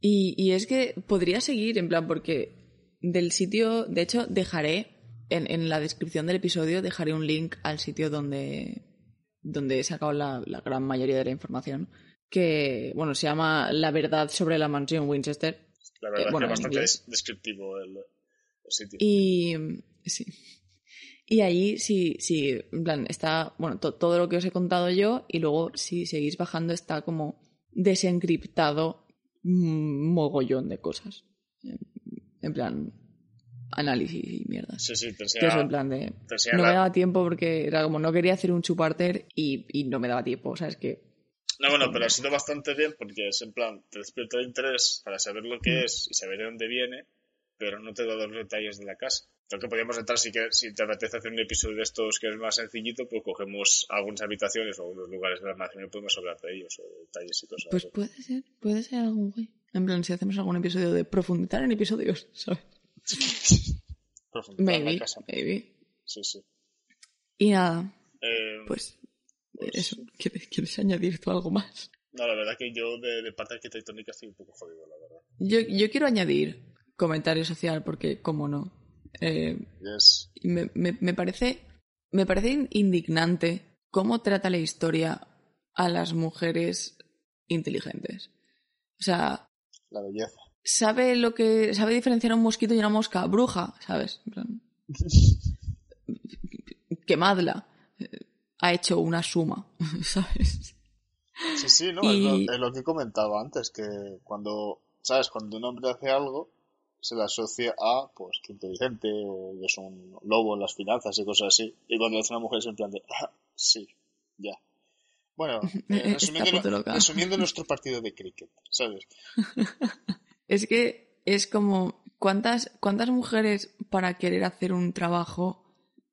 A: Y, y es que podría seguir, en plan, porque del sitio, de hecho, dejaré en, en la descripción del episodio, dejaré un link al sitio donde, donde he sacado la, la gran mayoría de la información, que, bueno, se llama La verdad sobre la mansión Winchester.
B: La verdad
A: Eh, bueno,
B: es que bastante descriptivo el sitio.
A: Y sí. Y ahí sí, sí, en plan, está, bueno, to- todo lo que os he contado yo y luego si seguís bajando está como desencriptado un mogollón de cosas. En, en plan, análisis y mierdas.
B: Sí, sí, te
A: Que
B: enseña,
A: eso en plan de...
B: te enseña
A: No me daba tiempo porque era como, no quería hacer un chuparter y, y no me daba tiempo, o sea, es que...
B: No, bueno, pero ha sido bastante bien porque es en plan, te despierta el interés para saber lo que
A: Mm.
B: es y saber de dónde viene, pero no te da los detalles de la casa. Lo que podríamos entrar, si, que, si te apetece hacer un episodio de estos que es más sencillito, pues cogemos algunas habitaciones o algunos lugares de la mansión y podemos hablar de ellos, o de detalles y cosas
A: Pues
B: así.
A: puede ser, puede ser algo guay. En plan, si hacemos algún episodio de profundizar en episodios, ¿sabes?
B: Profundizar en la
A: Maybe,
B: casa.
A: maybe.
B: Sí, sí.
A: Y nada,
B: Eh,
A: pues,
B: Pues-
A: eso. ¿Quieres, quieres añadir tú algo más?
B: No, la verdad que yo de, de parte arquitectónica estoy un poco jodido, la verdad.
A: Yo, yo quiero añadir comentario social porque, como no, eh,
B: Yes.
A: me, me- me parece, me parece in- indignante cómo trata la historia a las mujeres inteligentes. O sea,
B: La belleza.
A: sabe lo que sabe diferenciar un mosquito y una mosca bruja, ¿sabes? Quemadla. Eh, Ha hecho una suma, ¿sabes?
B: Sí, sí, no,
A: Y-
B: es, lo, es lo que comentaba antes, que cuando, ¿sabes? Cuando un hombre hace algo, se le asocia a, pues, que inteligente, o que es un lobo en las finanzas y cosas así. Y cuando hace una mujer es en plan de, ah, sí, ya. Bueno, eh, resumiendo, resumiendo nuestro partido de cricket, ¿sabes?
A: Es que es como cuántas cuántas mujeres para querer hacer un trabajo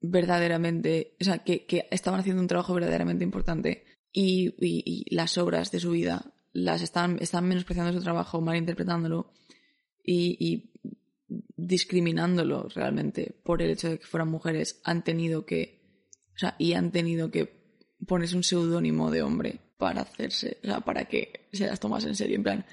A: verdaderamente, o sea, que, que estaban haciendo un trabajo verdaderamente importante y, y- y las obras de su vida las están, están menospreciando su trabajo, malinterpretándolo y, y discriminándolo realmente por el hecho de que fueran mujeres, han tenido que, o sea, y han tenido que ponerse un seudónimo de hombre para hacerse, o sea, para que se las tomas en serio, en plan,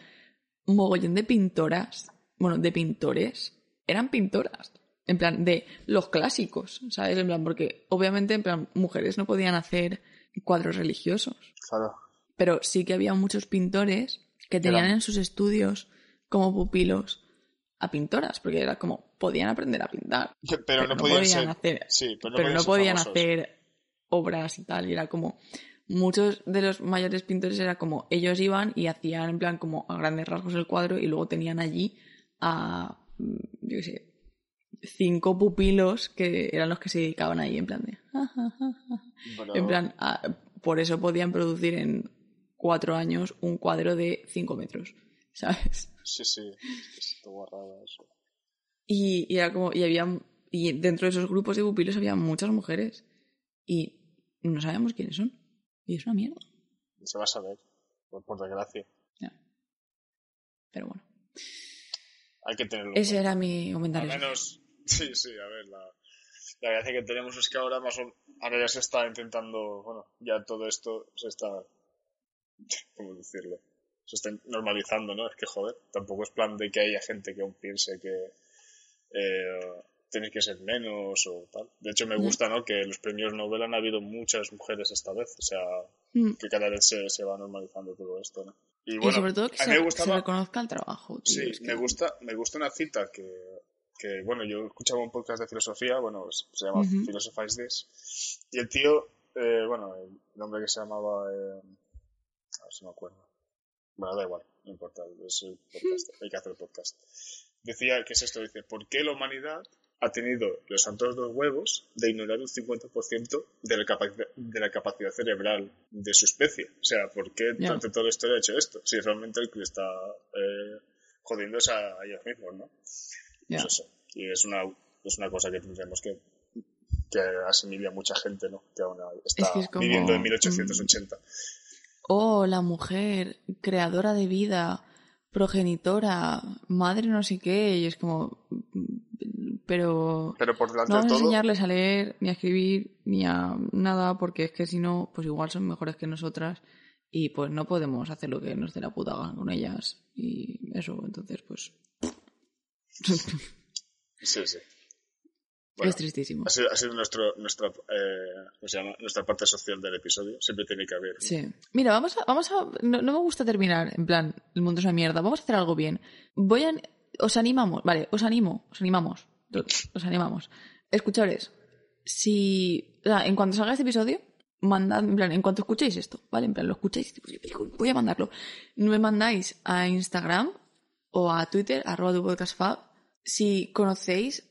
A: un mogollón de pintoras, bueno, de pintores, eran pintoras. En plan, de los clásicos, ¿sabes? En plan, porque obviamente, en plan, mujeres no podían hacer cuadros religiosos.
B: Claro.
A: Pero sí que había muchos pintores que tenían
B: Eran-
A: en sus estudios como pupilos a pintoras, porque era como, podían aprender a pintar.
B: Pero, no, podían, ser...
A: hacer,
B: Sí, pero no
A: pero
B: podían,
A: no hacer obras y tal. Y era como. Muchos de los mayores pintores era como ellos iban y hacían en plan como a grandes rasgos el cuadro y luego tenían allí a. mm, yo qué sé. cinco pupilos que eran los que se dedicaban ahí en plan de. "Ja, ja, ja, ja".
B: Pero-
A: En plan, a- por eso podían producir en cuatro años un cuadro de cinco metros, ¿sabes?
B: Sí, sí, es todo guarrada eso.
A: Y, y era como, y había, y dentro de esos grupos de pupilos había muchas mujeres. Y no sabemos quiénes son. Y es una mierda.
B: Se va a saber, por, por desgracia.
A: Ya. Pero bueno.
B: Hay que tenerlo. en
A: Ese era mi
B: Al
A: comentario.
B: menos, sí, sí, a ver, la, la gracia que tenemos es que ahora más o ahora ya se está intentando, bueno, ya todo esto se está, ¿cómo decirlo? Se está normalizando, ¿no? Es que, joder, tampoco es plan de que haya gente que aún piense que eh, tienes que ser menos o tal. De hecho, me gusta, ¿no? Que los premios Nobel han habido muchas mujeres esta vez, o sea,
A: Mm.
B: que cada vez se, se va normalizando todo esto, ¿no? Y
A: y
B: bueno,
A: sobre todo que
B: a
A: se,
B: mí me
A: se
B: gustaba...
A: reconozca el trabajo. tío,
B: Sí,
A: es que-
B: me gusta, me gusta una cita que, que, bueno, yo escuchaba un podcast de filosofía, bueno, se llama
A: Ujú.
B: Philosophize This, y el tío, eh, bueno, el hombre que se llamaba, eh, a ver si me acuerdo, bueno, da igual, no importa, es el podcast, hay que hacer el podcast. Decía, ¿qué es esto? Dice, ¿por qué la humanidad ha tenido los santos dos huevos de ignorar un 50% de la, capacidad, de la capacidad cerebral de su especie. O sea, ¿por qué durante toda la historia ha hecho esto? Si realmente el que está eh, jodiendo es a ellos mismos, ¿no? Pues eso. Y es una, es una cosa que tendremos que, que asimile a mucha gente, ¿no? Que aún está viviendo en 1880.
A: Oh, la mujer, creadora de vida, progenitora, madre no sé qué, y es como, pero,
B: pero por delante
A: no
B: vamos
A: a enseñarles a leer, ni a escribir, ni a nada, porque es que si no, pues igual son mejores que nosotras y pues no podemos hacer lo que nos dé la puta gana con ellas y eso, entonces pues...
B: sí, sí.
A: Es tristísimo.
B: Ha sido, ha sido nuestro, nuestra, eh, nuestra parte social del episodio. Siempre tiene que haber.
A: Sí. Mira, vamos a. Vamos a no, no, me gusta terminar en plan, el mundo es una mierda. Vamos a hacer algo bien. Voy a. Os animamos. Vale, os animo. Os animamos os animamos. Escuchadores, si. en cuanto salga este episodio, mandad, en plan, en cuanto escuchéis esto, ¿vale? En plan, lo escuchéis, voy a mandarlo. Me mandáis a Instagram o a Twitter, arroba tu podcast fab, si conocéis,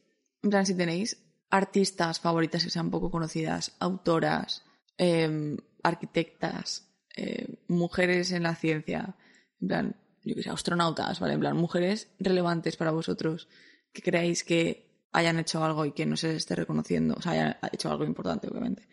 A: en plan, si tenéis artistas favoritas que sean poco conocidas, autoras, em, arquitectas, em, mujeres en la ciencia, en plan, yo que sé, astronautas, ¿vale? En plan, mujeres relevantes para vosotros que creáis que hayan hecho algo y que no se les esté reconociendo, o sea, hayan hecho algo importante, obviamente,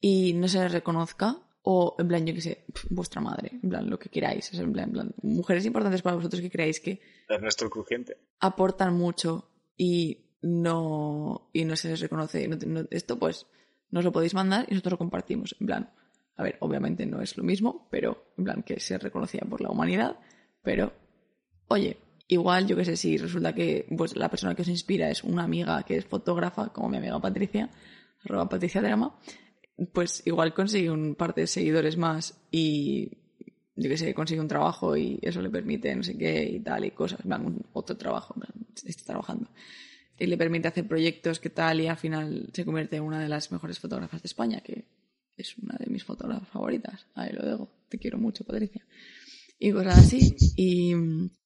A: y no se les reconozca, o en plan, yo qué sé, vuestra madre, en plan, lo que queráis, en plan, en plan, mujeres importantes para vosotros que creáis que...
B: Ernesto Crujiente.
A: Aportan mucho y no, y no se les reconoce. esto, pues, nos lo podéis mandar y nosotros lo compartimos, en plan, a ver, obviamente no es lo mismo, pero en plan, que se reconocía por la humanidad, pero, oye, Igual, yo qué sé, si resulta que pues, la persona que os inspira es una amiga que es fotógrafa, como mi amiga Patricia, arroba Patricia Drama, pues igual consigue un par de seguidores más y yo qué sé, consigue un trabajo y eso le permite no sé qué y tal y cosas, van otro trabajo, está trabajando. Y le permite hacer proyectos que tal y al final se convierte en una de las mejores fotógrafas de España, que es una de mis fotógrafas favoritas. Ahí lo digo, te quiero mucho, Patricia. Y cosas así. Y,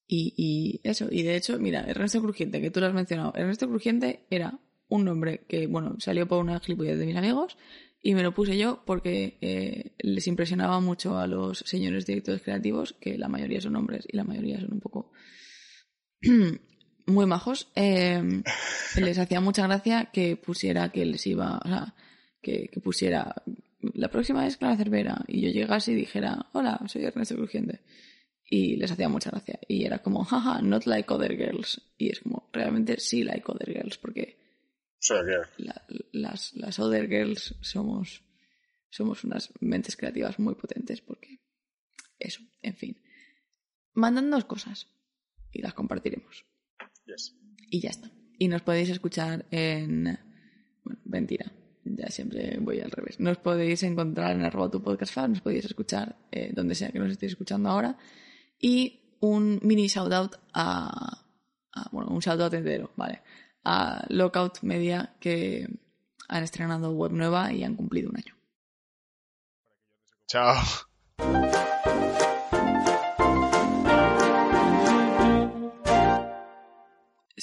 A: y, eso, y de hecho, mira, Ernesto Crujiente, que tú lo has mencionado, Ernesto Crujiente era un nombre que, bueno, salió por una gilipollez de mis amigos y me lo puse yo porque eh, les impresionaba mucho a los señores directores creativos, que la mayoría son hombres y la mayoría son un poco muy majos. Em, les hacía mucha gracia que pusiera que les iba, o sea, que, que pusiera la próxima es Clara Cervera y yo llegase y dijera, hola, soy Ernesto Crujiente y les hacía mucha gracia. Y era como, jaja, not like other girls. Y es como, realmente sí like other girls, porque las, las other girls somos, somos unas mentes creativas muy potentes, porque eso, en fin. Mandadnos cosas y las compartiremos. Y ya está. Y nos podéis escuchar en... Bueno, mentira. Ya siempre voy al revés. Nos podéis encontrar en arroba tu podcast fan, nos podéis escuchar eh, donde sea que nos estéis escuchando ahora y un mini shout out a, bueno, un shout out entero, vale, a Lockout Media que han estrenado web nueva y han cumplido un año.
B: Chao.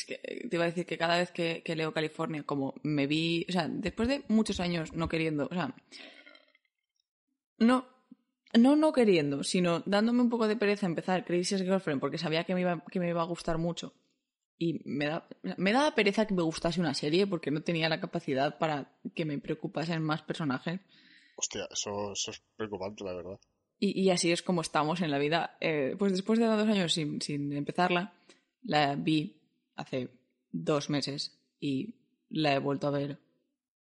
A: Que te iba a decir que cada vez que, que, leo California, como me vi, o sea, después de muchos años no queriendo, o sea, no, no no queriendo, sino dándome un poco de pereza empezar Crisis Girlfriend porque sabía que me iba, que me iba a gustar mucho. Y me da, me daba pereza que me gustase una serie porque no tenía la capacidad para que me preocupasen más personajes.
B: Hostia, eso, es preocupante, la verdad.
A: Y, y, así es como estamos en la vida. Eh, pues después de dos años sin, sin empezarla, la vi hace dos meses y la he vuelto a ver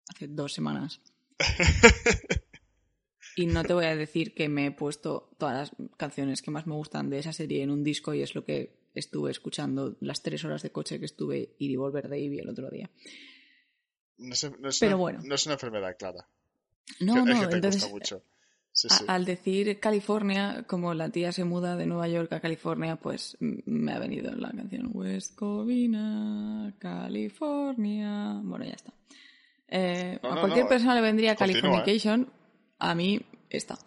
A: hace dos semanas. Y no te voy a decir que me he puesto todas las canciones que más me gustan de esa serie en un disco y es lo que estuve escuchando las tres horas de coche que estuve ir y volver de Ivy el otro día.
B: No es, Pero una, bueno. no es una enfermedad clara.
A: No, no, entonces. Al decir California, como la tía se muda de Nueva York a California, pues me ha venido la canción West Covina, California. Bueno, ya está. Eh, a cualquier persona le vendría Californication, a mí esta.